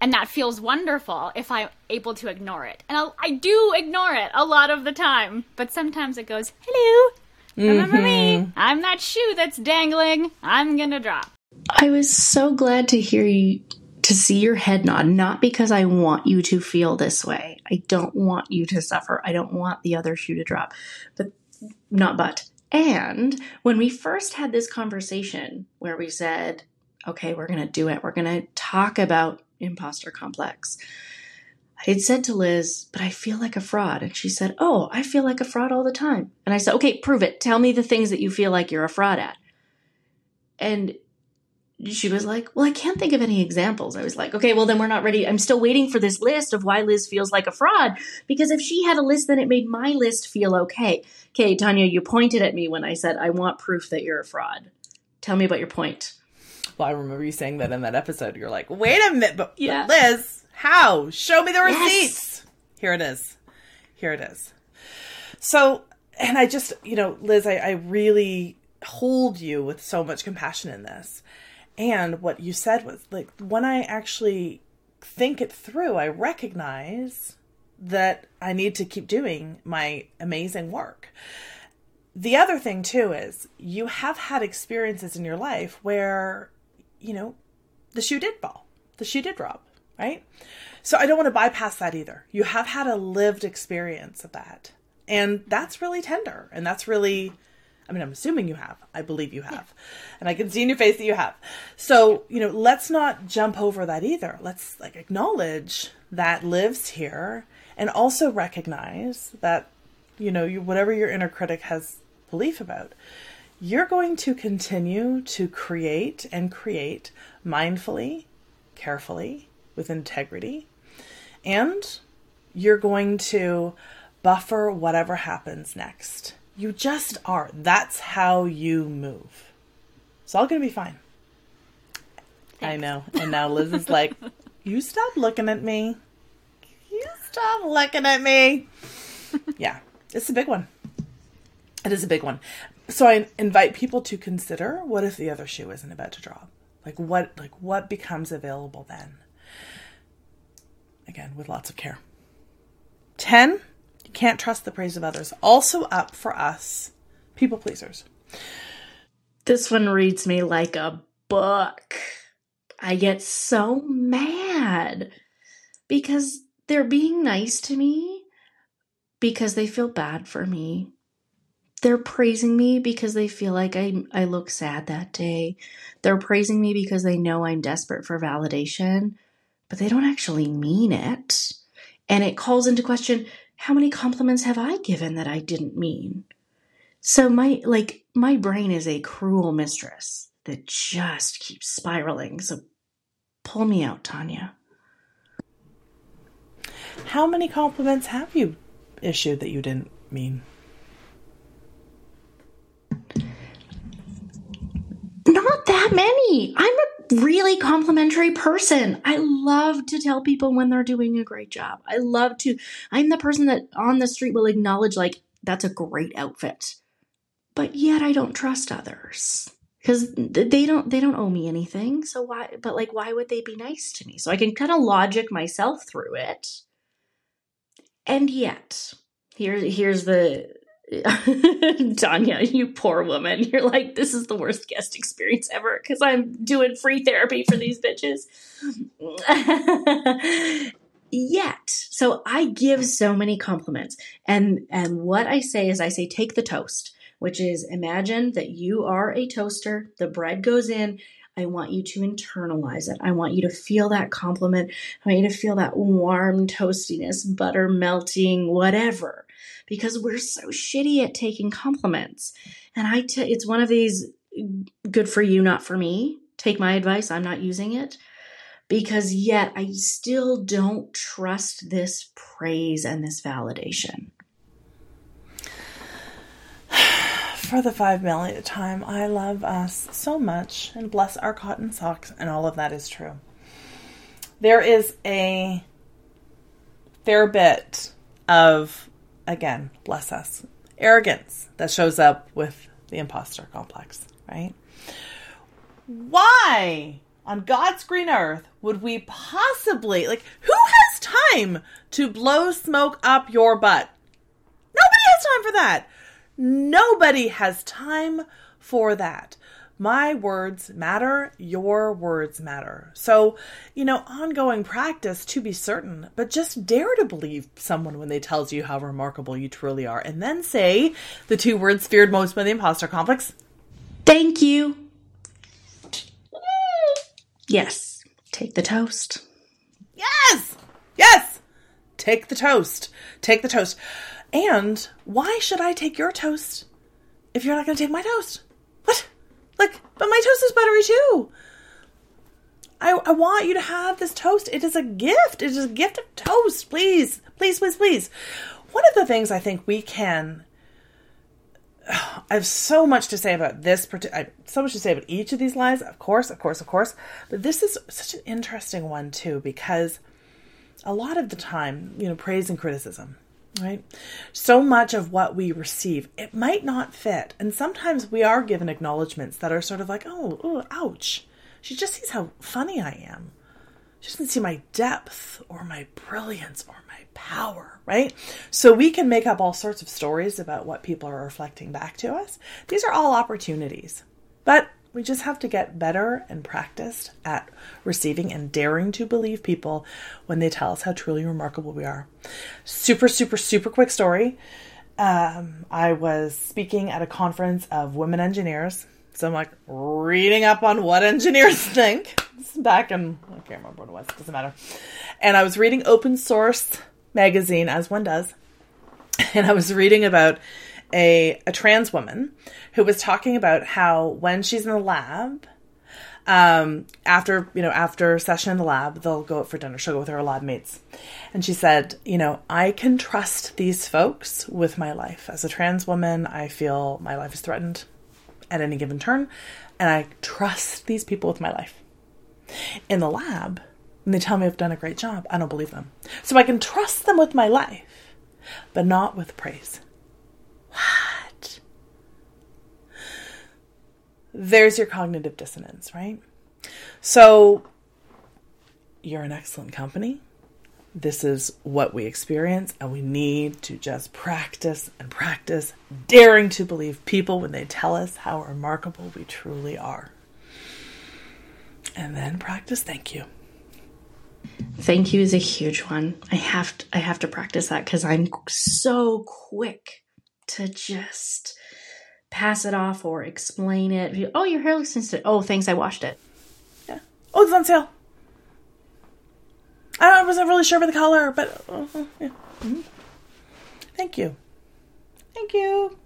And that feels wonderful if I'm able to ignore it. And I'll, i do ignore it a lot of the time. But sometimes it goes, hello, remember mm-hmm. me? I'm that shoe that's dangling. I'm going to drop. I was so glad to hear you to see your head nod, not because I want you to feel this way. I don't want you to suffer. I don't want the other shoe to drop, but not but. And when we first had this conversation where we said, okay, we're going to do it, we're going to talk about imposter complex. I had said to Liz, but I feel like a fraud. And she said, Oh, I feel like a fraud all the time. And I said, Okay, prove it. Tell me the things that you feel like you're a fraud at. And she was like, Well, I can't think of any examples. I was like, Okay, well, then we're not ready. I'm still waiting for this list of why Liz feels like a fraud. Because if she had a list, then it made my list feel okay. Okay, Tanya, you pointed at me when I said, I want proof that you're a fraud. Tell me about your point. Well, I remember you saying that in that episode. You're like, Wait a minute, but, yeah. but Liz, how? Show me the receipts. Yes. Here it is. Here it is. So, and I just, you know, Liz, I, I really hold you with so much compassion in this and what you said was like when I actually think it through, I recognize that I need to keep doing my amazing work. The other thing too is you have had experiences in your life where, you know, the shoe did fall, the shoe did drop, right? So I don't want to bypass that either. You have had a lived experience of that. And that's really tender and that's really I mean, I'm assuming you have. I believe you have. Yeah. And I can see in your face that you have. So, you know, let's not jump over that either. Let's like acknowledge that lives here and also recognize that, you know, you, whatever your inner critic has belief about, you're going to continue to create and create mindfully, carefully, with integrity. And you're going to buffer whatever happens next you just are. That's how you move. It's all going to be fine. Thanks. I know. And now Liz is like, You stop looking at me. You stop looking at me. yeah, it's a big one. It is a big one. So I invite people to consider what if the other shoe isn't about to drop? Like what like what becomes available then? Again, with lots of care. 10, you can't trust the praise of others. Also up for us, people pleasers. This one reads me like a book. I get so mad because they're being nice to me because they feel bad for me. They're praising me because they feel like I, I look sad that day. They're praising me because they know I'm desperate for validation, but they don't actually mean it. And it calls into question how many compliments have I given that I didn't mean? So my like my brain is a cruel mistress that just keeps spiraling. So pull me out, Tanya. How many compliments have you issued that you didn't mean? Not that many. I'm a really complimentary person. I love to tell people when they're doing a great job. I love to, I'm the person that on the street will acknowledge, like, that's a great outfit. But yet I don't trust others because they don't they don't owe me anything so why but like why would they be nice to me so i can kind of logic myself through it and yet here here's the Tanya, you poor woman. You're like, this is the worst guest experience ever because I'm doing free therapy for these bitches. Yet, so I give so many compliments, and and what I say is, I say, take the toast, which is imagine that you are a toaster. The bread goes in. I want you to internalize it. I want you to feel that compliment. I want you to feel that warm toastiness, butter melting, whatever because we're so shitty at taking compliments. And I, t- it's one of these good for you, not for me. Take my advice. I'm not using it because yet I still don't trust this praise and this validation. For the five millionth time, I love us so much and bless our cotton socks, and all of that is true. There is a fair bit of again, bless us, arrogance that shows up with the imposter complex, right? Why on God's green earth would we possibly, like, who has time to blow smoke up your butt? Nobody has time for that. Nobody has time for that. My words matter, your words matter. So, you know, ongoing practice to be certain, but just dare to believe someone when they tells you how remarkable you truly are. And then say the two words feared most by the imposter complex. Thank you. Yes. Take the toast. Yes. Yes. Take the toast. Take the toast. And why should I take your toast if you're not going to take my toast? What? Like, but my toast is buttery too. I, I want you to have this toast. It is a gift. It is a gift of toast. Please, please, please, please. One of the things I think we can. I have so much to say about this. I have so much to say about each of these lies. Of course, of course, of course. But this is such an interesting one too because a lot of the time, you know, praise and criticism right? So much of what we receive, it might not fit. And sometimes we are given acknowledgments that are sort of like, oh, oh, ouch. She just sees how funny I am. She doesn't see my depth or my brilliance or my power, right? So we can make up all sorts of stories about what people are reflecting back to us. These are all opportunities. But we just have to get better and practiced at receiving and daring to believe people when they tell us how truly remarkable we are. Super, super, super quick story. Um, I was speaking at a conference of women engineers. So I'm like reading up on what engineers think. Back in, I can't remember what it was, doesn't matter. And I was reading Open Source magazine, as one does. And I was reading about a, a trans woman who was talking about how when she's in the lab, um, after you know after session in the lab, they'll go out for dinner. She'll go with her lab mates, and she said, you know, I can trust these folks with my life. As a trans woman, I feel my life is threatened at any given turn, and I trust these people with my life. In the lab, when they tell me I've done a great job, I don't believe them. So I can trust them with my life, but not with praise. What? There's your cognitive dissonance, right? So you're an excellent company. This is what we experience, and we need to just practice and practice daring to believe people when they tell us how remarkable we truly are. And then practice thank you. Thank you is a huge one. I have to, I have to practice that because I'm so quick to just pass it off or explain it. Oh, your hair looks instant. Oh, thanks, I washed it. Yeah. Oh, it's on sale. I wasn't really sure about the color, but uh, yeah. mm-hmm. thank you. Thank you.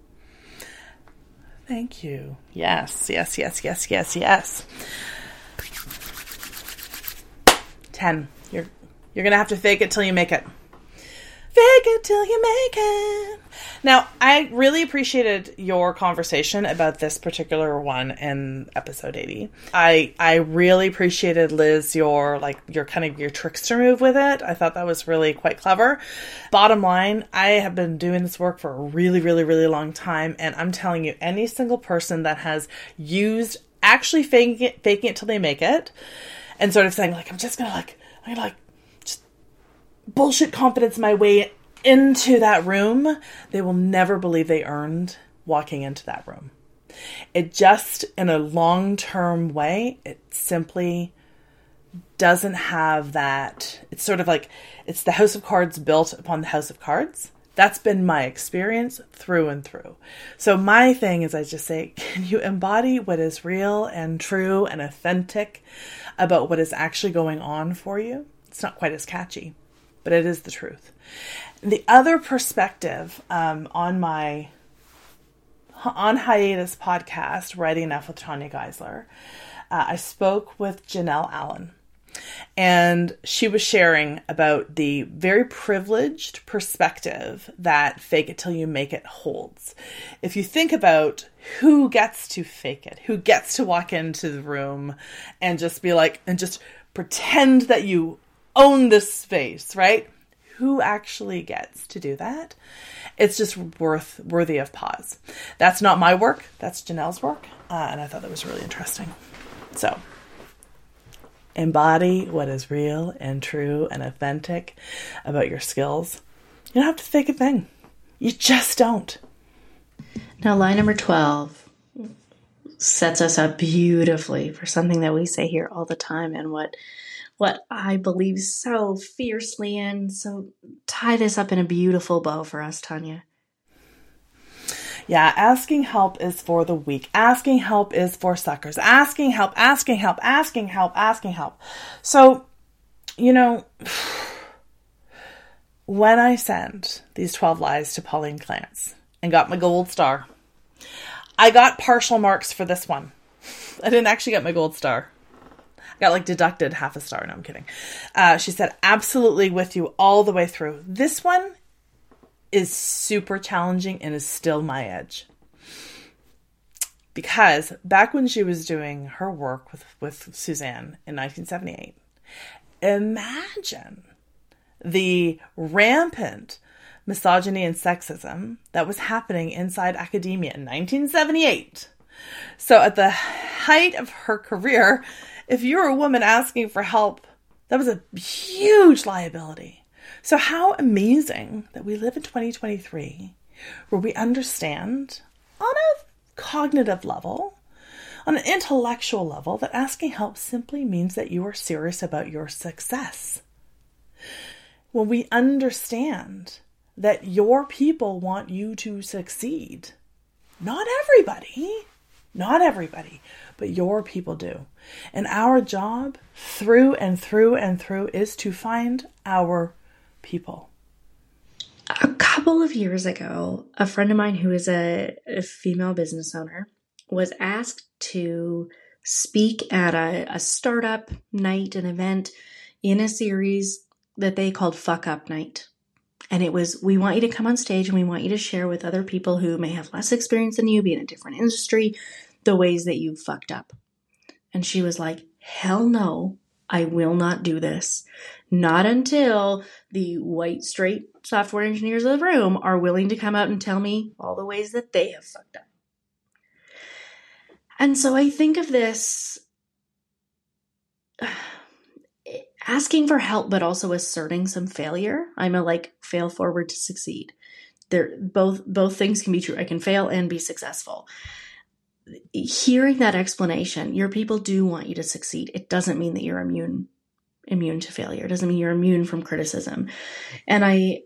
Thank you. Yes, yes, yes, yes, yes, yes. 10. You're you're going to have to fake it till you make it. Fake it till you make it. Now, I really appreciated your conversation about this particular one in episode 80. I I really appreciated Liz your like your kind of your trickster move with it. I thought that was really quite clever. Bottom line, I have been doing this work for a really really really long time and I'm telling you any single person that has used actually faking it faking it till they make it and sort of saying like I'm just going to like I'm going to like bullshit confidence my way into that room, they will never believe they earned walking into that room. It just, in a long term way, it simply doesn't have that. It's sort of like it's the house of cards built upon the house of cards. That's been my experience through and through. So, my thing is, I just say, can you embody what is real and true and authentic about what is actually going on for you? It's not quite as catchy, but it is the truth the other perspective um, on my on hiatus podcast, Ready Enough with Tanya Geisler, uh, I spoke with Janelle Allen, and she was sharing about the very privileged perspective that "fake it till you make it" holds. If you think about who gets to fake it, who gets to walk into the room and just be like, and just pretend that you own this space, right? who actually gets to do that. It's just worth worthy of pause. That's not my work. That's Janelle's work, uh, and I thought that was really interesting. So, embody what is real and true and authentic about your skills. You don't have to fake a thing. You just don't. Now, line number 12 sets us up beautifully for something that we say here all the time and what what I believe so fiercely in. So tie this up in a beautiful bow for us, Tanya. Yeah, asking help is for the weak. Asking help is for suckers. Asking help, asking help, asking help, asking help. So, you know, when I sent these 12 lies to Pauline Clance and got my gold star, I got partial marks for this one. I didn't actually get my gold star got like deducted half a star. No, I'm kidding. Uh, she said, absolutely with you all the way through. This one is super challenging and is still my edge. Because back when she was doing her work with, with Suzanne in 1978, imagine the rampant misogyny and sexism that was happening inside academia in 1978. So, at the height of her career, if you're a woman asking for help, that was a huge liability. So, how amazing that we live in 2023 where we understand on a cognitive level, on an intellectual level, that asking help simply means that you are serious about your success. When we understand that your people want you to succeed, not everybody, not everybody, but your people do. And our job through and through and through is to find our people. A couple of years ago, a friend of mine who is a, a female business owner was asked to speak at a, a startup night, an event in a series that they called Fuck Up Night. And it was, we want you to come on stage and we want you to share with other people who may have less experience than you, be in a different industry, the ways that you fucked up. And she was like, hell no, I will not do this. Not until the white, straight software engineers of the room are willing to come out and tell me all the ways that they have fucked up. And so I think of this asking for help, but also asserting some failure. I'm a like fail forward to succeed. There, both both things can be true. I can fail and be successful. Hearing that explanation, your people do want you to succeed. It doesn't mean that you're immune immune to failure. It doesn't mean you're immune from criticism. And I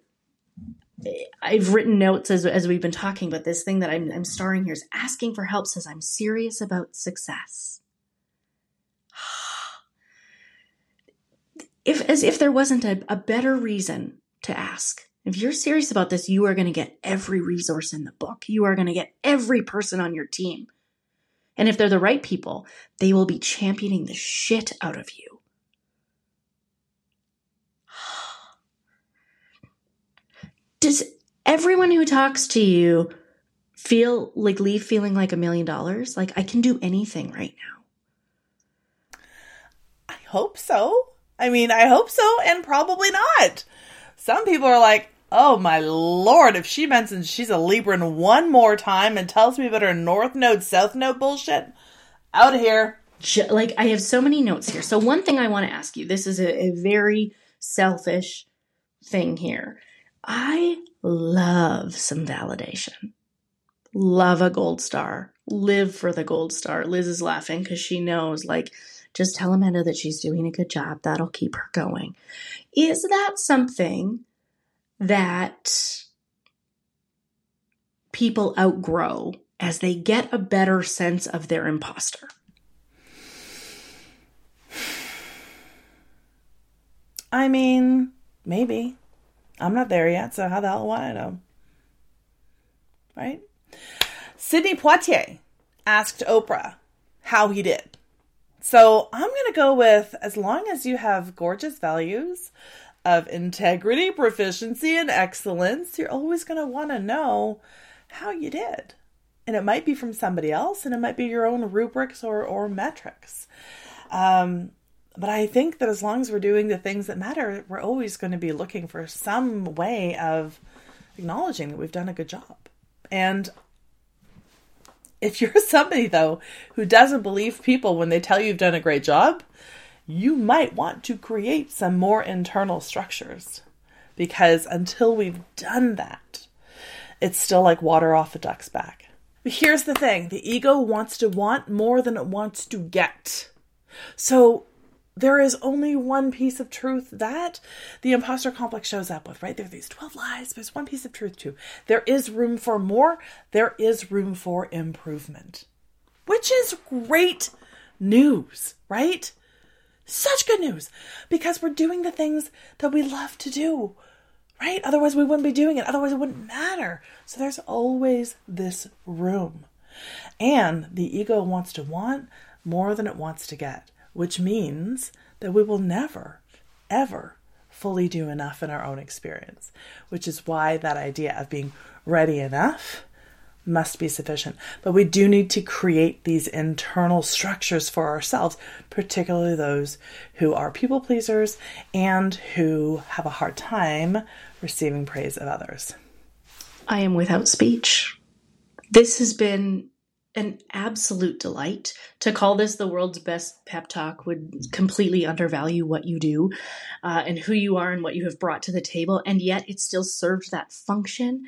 I've written notes as, as we've been talking, but this thing that I'm, I'm starring here is asking for help says I'm serious about success. If, as if there wasn't a, a better reason to ask. If you're serious about this, you are going to get every resource in the book. You are going to get every person on your team. And if they're the right people, they will be championing the shit out of you. does everyone who talks to you feel like leave feeling like a million dollars? Like I can do anything right now. I hope so. I mean, I hope so, and probably not. Some people are like, oh my lord, if she mentions she's a Libran one more time and tells me about her North Node, South Node bullshit, out of here. Like, I have so many notes here. So, one thing I want to ask you this is a, a very selfish thing here. I love some validation. Love a gold star. Live for the gold star. Liz is laughing because she knows, like, just tell Amanda that she's doing a good job. That'll keep her going. Is that something that people outgrow as they get a better sense of their imposter? I mean, maybe. I'm not there yet, so how the hell would I know? Right? Sidney Poitier asked Oprah how he did. So I'm going to go with as long as you have gorgeous values of integrity, proficiency, and excellence, you're always going to want to know how you did. And it might be from somebody else, and it might be your own rubrics or, or metrics. Um, but I think that as long as we're doing the things that matter, we're always going to be looking for some way of acknowledging that we've done a good job. And if you're somebody, though, who doesn't believe people when they tell you you've done a great job, you might want to create some more internal structures. Because until we've done that, it's still like water off a duck's back. But here's the thing the ego wants to want more than it wants to get. So there is only one piece of truth that the imposter complex shows up with, right? There are these 12 lies, but there's one piece of truth too. There is room for more, there is room for improvement, which is great news, right? Such good news because we're doing the things that we love to do, right? Otherwise, we wouldn't be doing it, otherwise, it wouldn't matter. So, there's always this room. And the ego wants to want more than it wants to get which means that we will never, ever fully do enough in our own experience, which is why that idea of being ready enough must be sufficient. But we do need to create these internal structures for ourselves, particularly those who are people pleasers and who have a hard time receiving praise of others. I am without speech. This has been an absolute delight. To call this the world's best pep talk would completely undervalue what you do uh, and who you are and what you have brought to the table, and yet it still serves that function.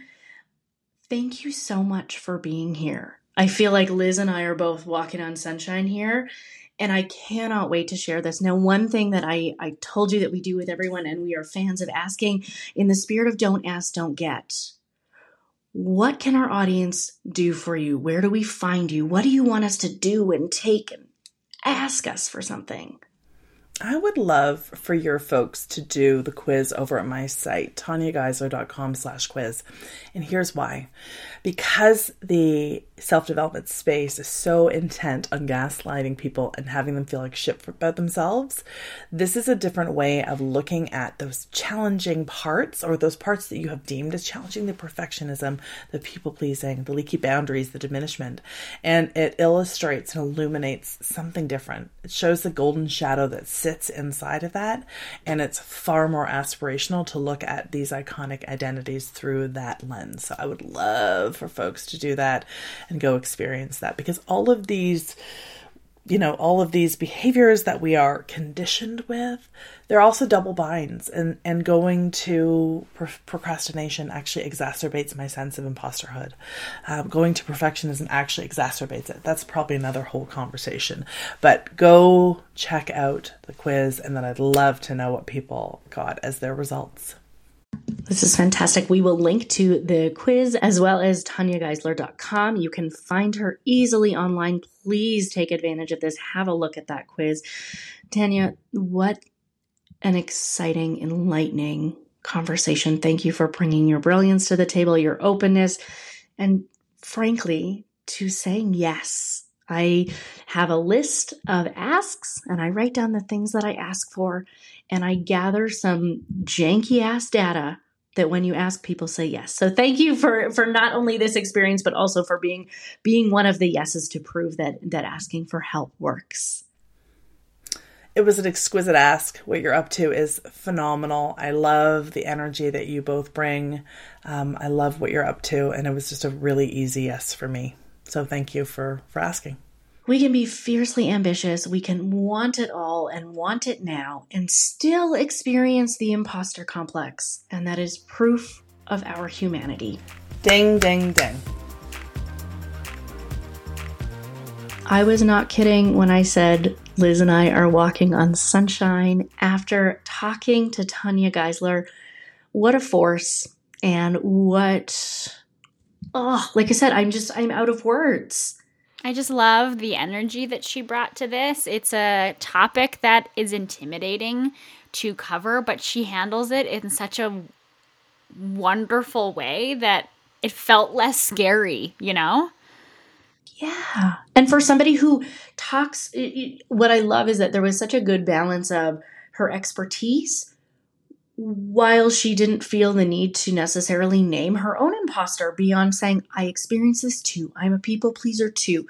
Thank you so much for being here. I feel like Liz and I are both walking on sunshine here, and I cannot wait to share this. Now, one thing that I, I told you that we do with everyone, and we are fans of asking in the spirit of don't ask, don't get what can our audience do for you? Where do we find you? What do you want us to do and take and ask us for something? I would love for your folks to do the quiz over at my site, tanyageisler.com slash quiz. And here's why. Because the self-development space is so intent on gaslighting people and having them feel like shit about themselves, this is a different way of looking at those challenging parts or those parts that you have deemed as challenging, the perfectionism, the people-pleasing, the leaky boundaries, the diminishment. And it illustrates and illuminates something different. It shows the golden shadow that sits sits inside of that. And it's far more aspirational to look at these iconic identities through that lens. So I would love for folks to do that and go experience that because all of these you know, all of these behaviors that we are conditioned with, they're also double binds. And, and going to pro- procrastination actually exacerbates my sense of imposterhood. Um, going to perfectionism actually exacerbates it. That's probably another whole conversation. But go check out the quiz, and then I'd love to know what people got as their results. This is fantastic. We will link to the quiz as well as tanyageisler.com. You can find her easily online. Please take advantage of this. Have a look at that quiz. Tanya, what an exciting, enlightening conversation. Thank you for bringing your brilliance to the table, your openness, and frankly, to saying yes. I have a list of asks and I write down the things that I ask for and I gather some janky ass data that when you ask people say yes. So thank you for for not only this experience but also for being being one of the yeses to prove that that asking for help works. It was an exquisite ask. What you're up to is phenomenal. I love the energy that you both bring. Um, I love what you're up to, and it was just a really easy yes for me. So thank you for for asking. We can be fiercely ambitious. We can want it all and want it now and still experience the imposter complex. And that is proof of our humanity. Ding, ding, ding. I was not kidding when I said Liz and I are walking on sunshine after talking to Tanya Geisler. What a force and what oh, like I said, I'm just I'm out of words. I just love the energy that she brought to this. It's a topic that is intimidating to cover, but she handles it in such a wonderful way that it felt less scary, you know? Yeah. And for somebody who talks, what I love is that there was such a good balance of her expertise while she didn't feel the need to necessarily name her own imposter beyond saying, I experience this too. I'm a people pleaser too.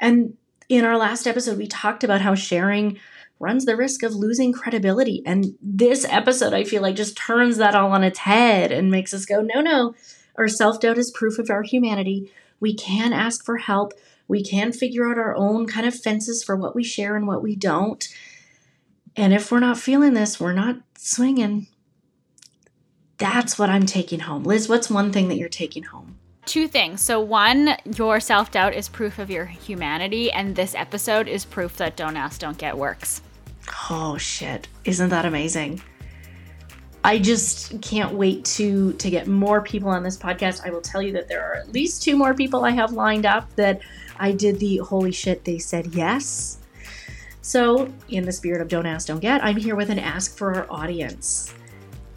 And in our last episode, we talked about how sharing runs the risk of losing credibility. And this episode, I feel like, just turns that all on its head and makes us go, no, no. Our self doubt is proof of our humanity. We can ask for help. We can figure out our own kind of fences for what we share and what we don't. And if we're not feeling this, we're not swinging. That's what I'm taking home. Liz, what's one thing that you're taking home? Two things. So, one, your self doubt is proof of your humanity, and this episode is proof that Don't Ask, Don't Get works. Oh, shit. Isn't that amazing? I just can't wait to to get more people on this podcast. I will tell you that there are at least two more people I have lined up that I did the holy shit they said yes. So, in the spirit of don't ask, don't get, I'm here with an ask for our audience.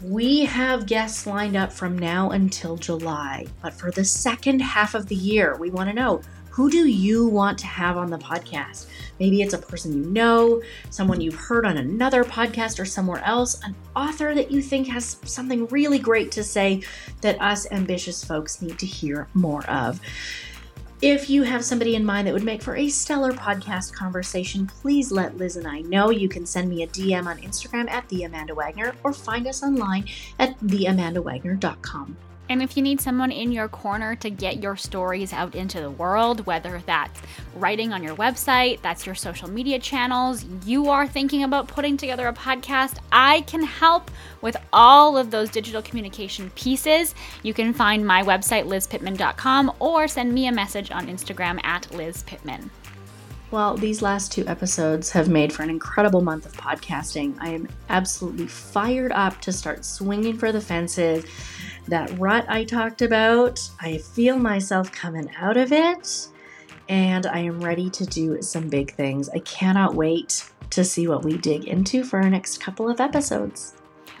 We have guests lined up from now until July, but for the second half of the year, we want to know who do you want to have on the podcast? Maybe it's a person you know, someone you've heard on another podcast or somewhere else, an author that you think has something really great to say that us ambitious folks need to hear more of. If you have somebody in mind that would make for a stellar podcast conversation, please let Liz and I know. You can send me a DM on Instagram at the Amanda Wagner or find us online at theamandawagner.com. And if you need someone in your corner to get your stories out into the world, whether that's writing on your website, that's your social media channels, you are thinking about putting together a podcast, I can help with all of those digital communication pieces. You can find my website, lizpittman.com, or send me a message on Instagram at lizpittman. Well, these last two episodes have made for an incredible month of podcasting. I am absolutely fired up to start swinging for the fences that rut I talked about. I feel myself coming out of it, and I am ready to do some big things. I cannot wait to see what we dig into for our next couple of episodes.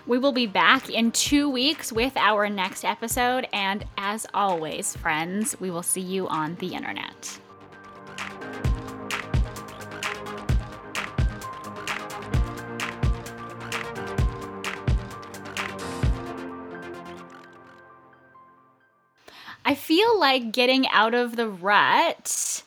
We will be back in two weeks with our next episode, and as always, friends, we will see you on the internet. I feel like getting out of the rut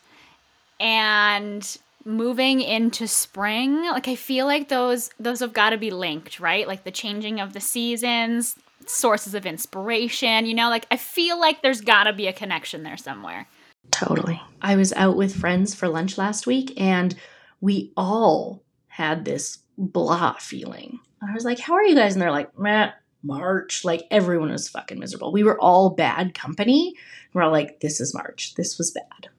and moving into spring like i feel like those those have got to be linked right like the changing of the seasons sources of inspiration you know like i feel like there's got to be a connection there somewhere Totally. I was out with friends for lunch last week and we all had this blah feeling. I was like, How are you guys? And they're like, Meh, March. Like everyone was fucking miserable. We were all bad company. We're all like, This is March. This was bad.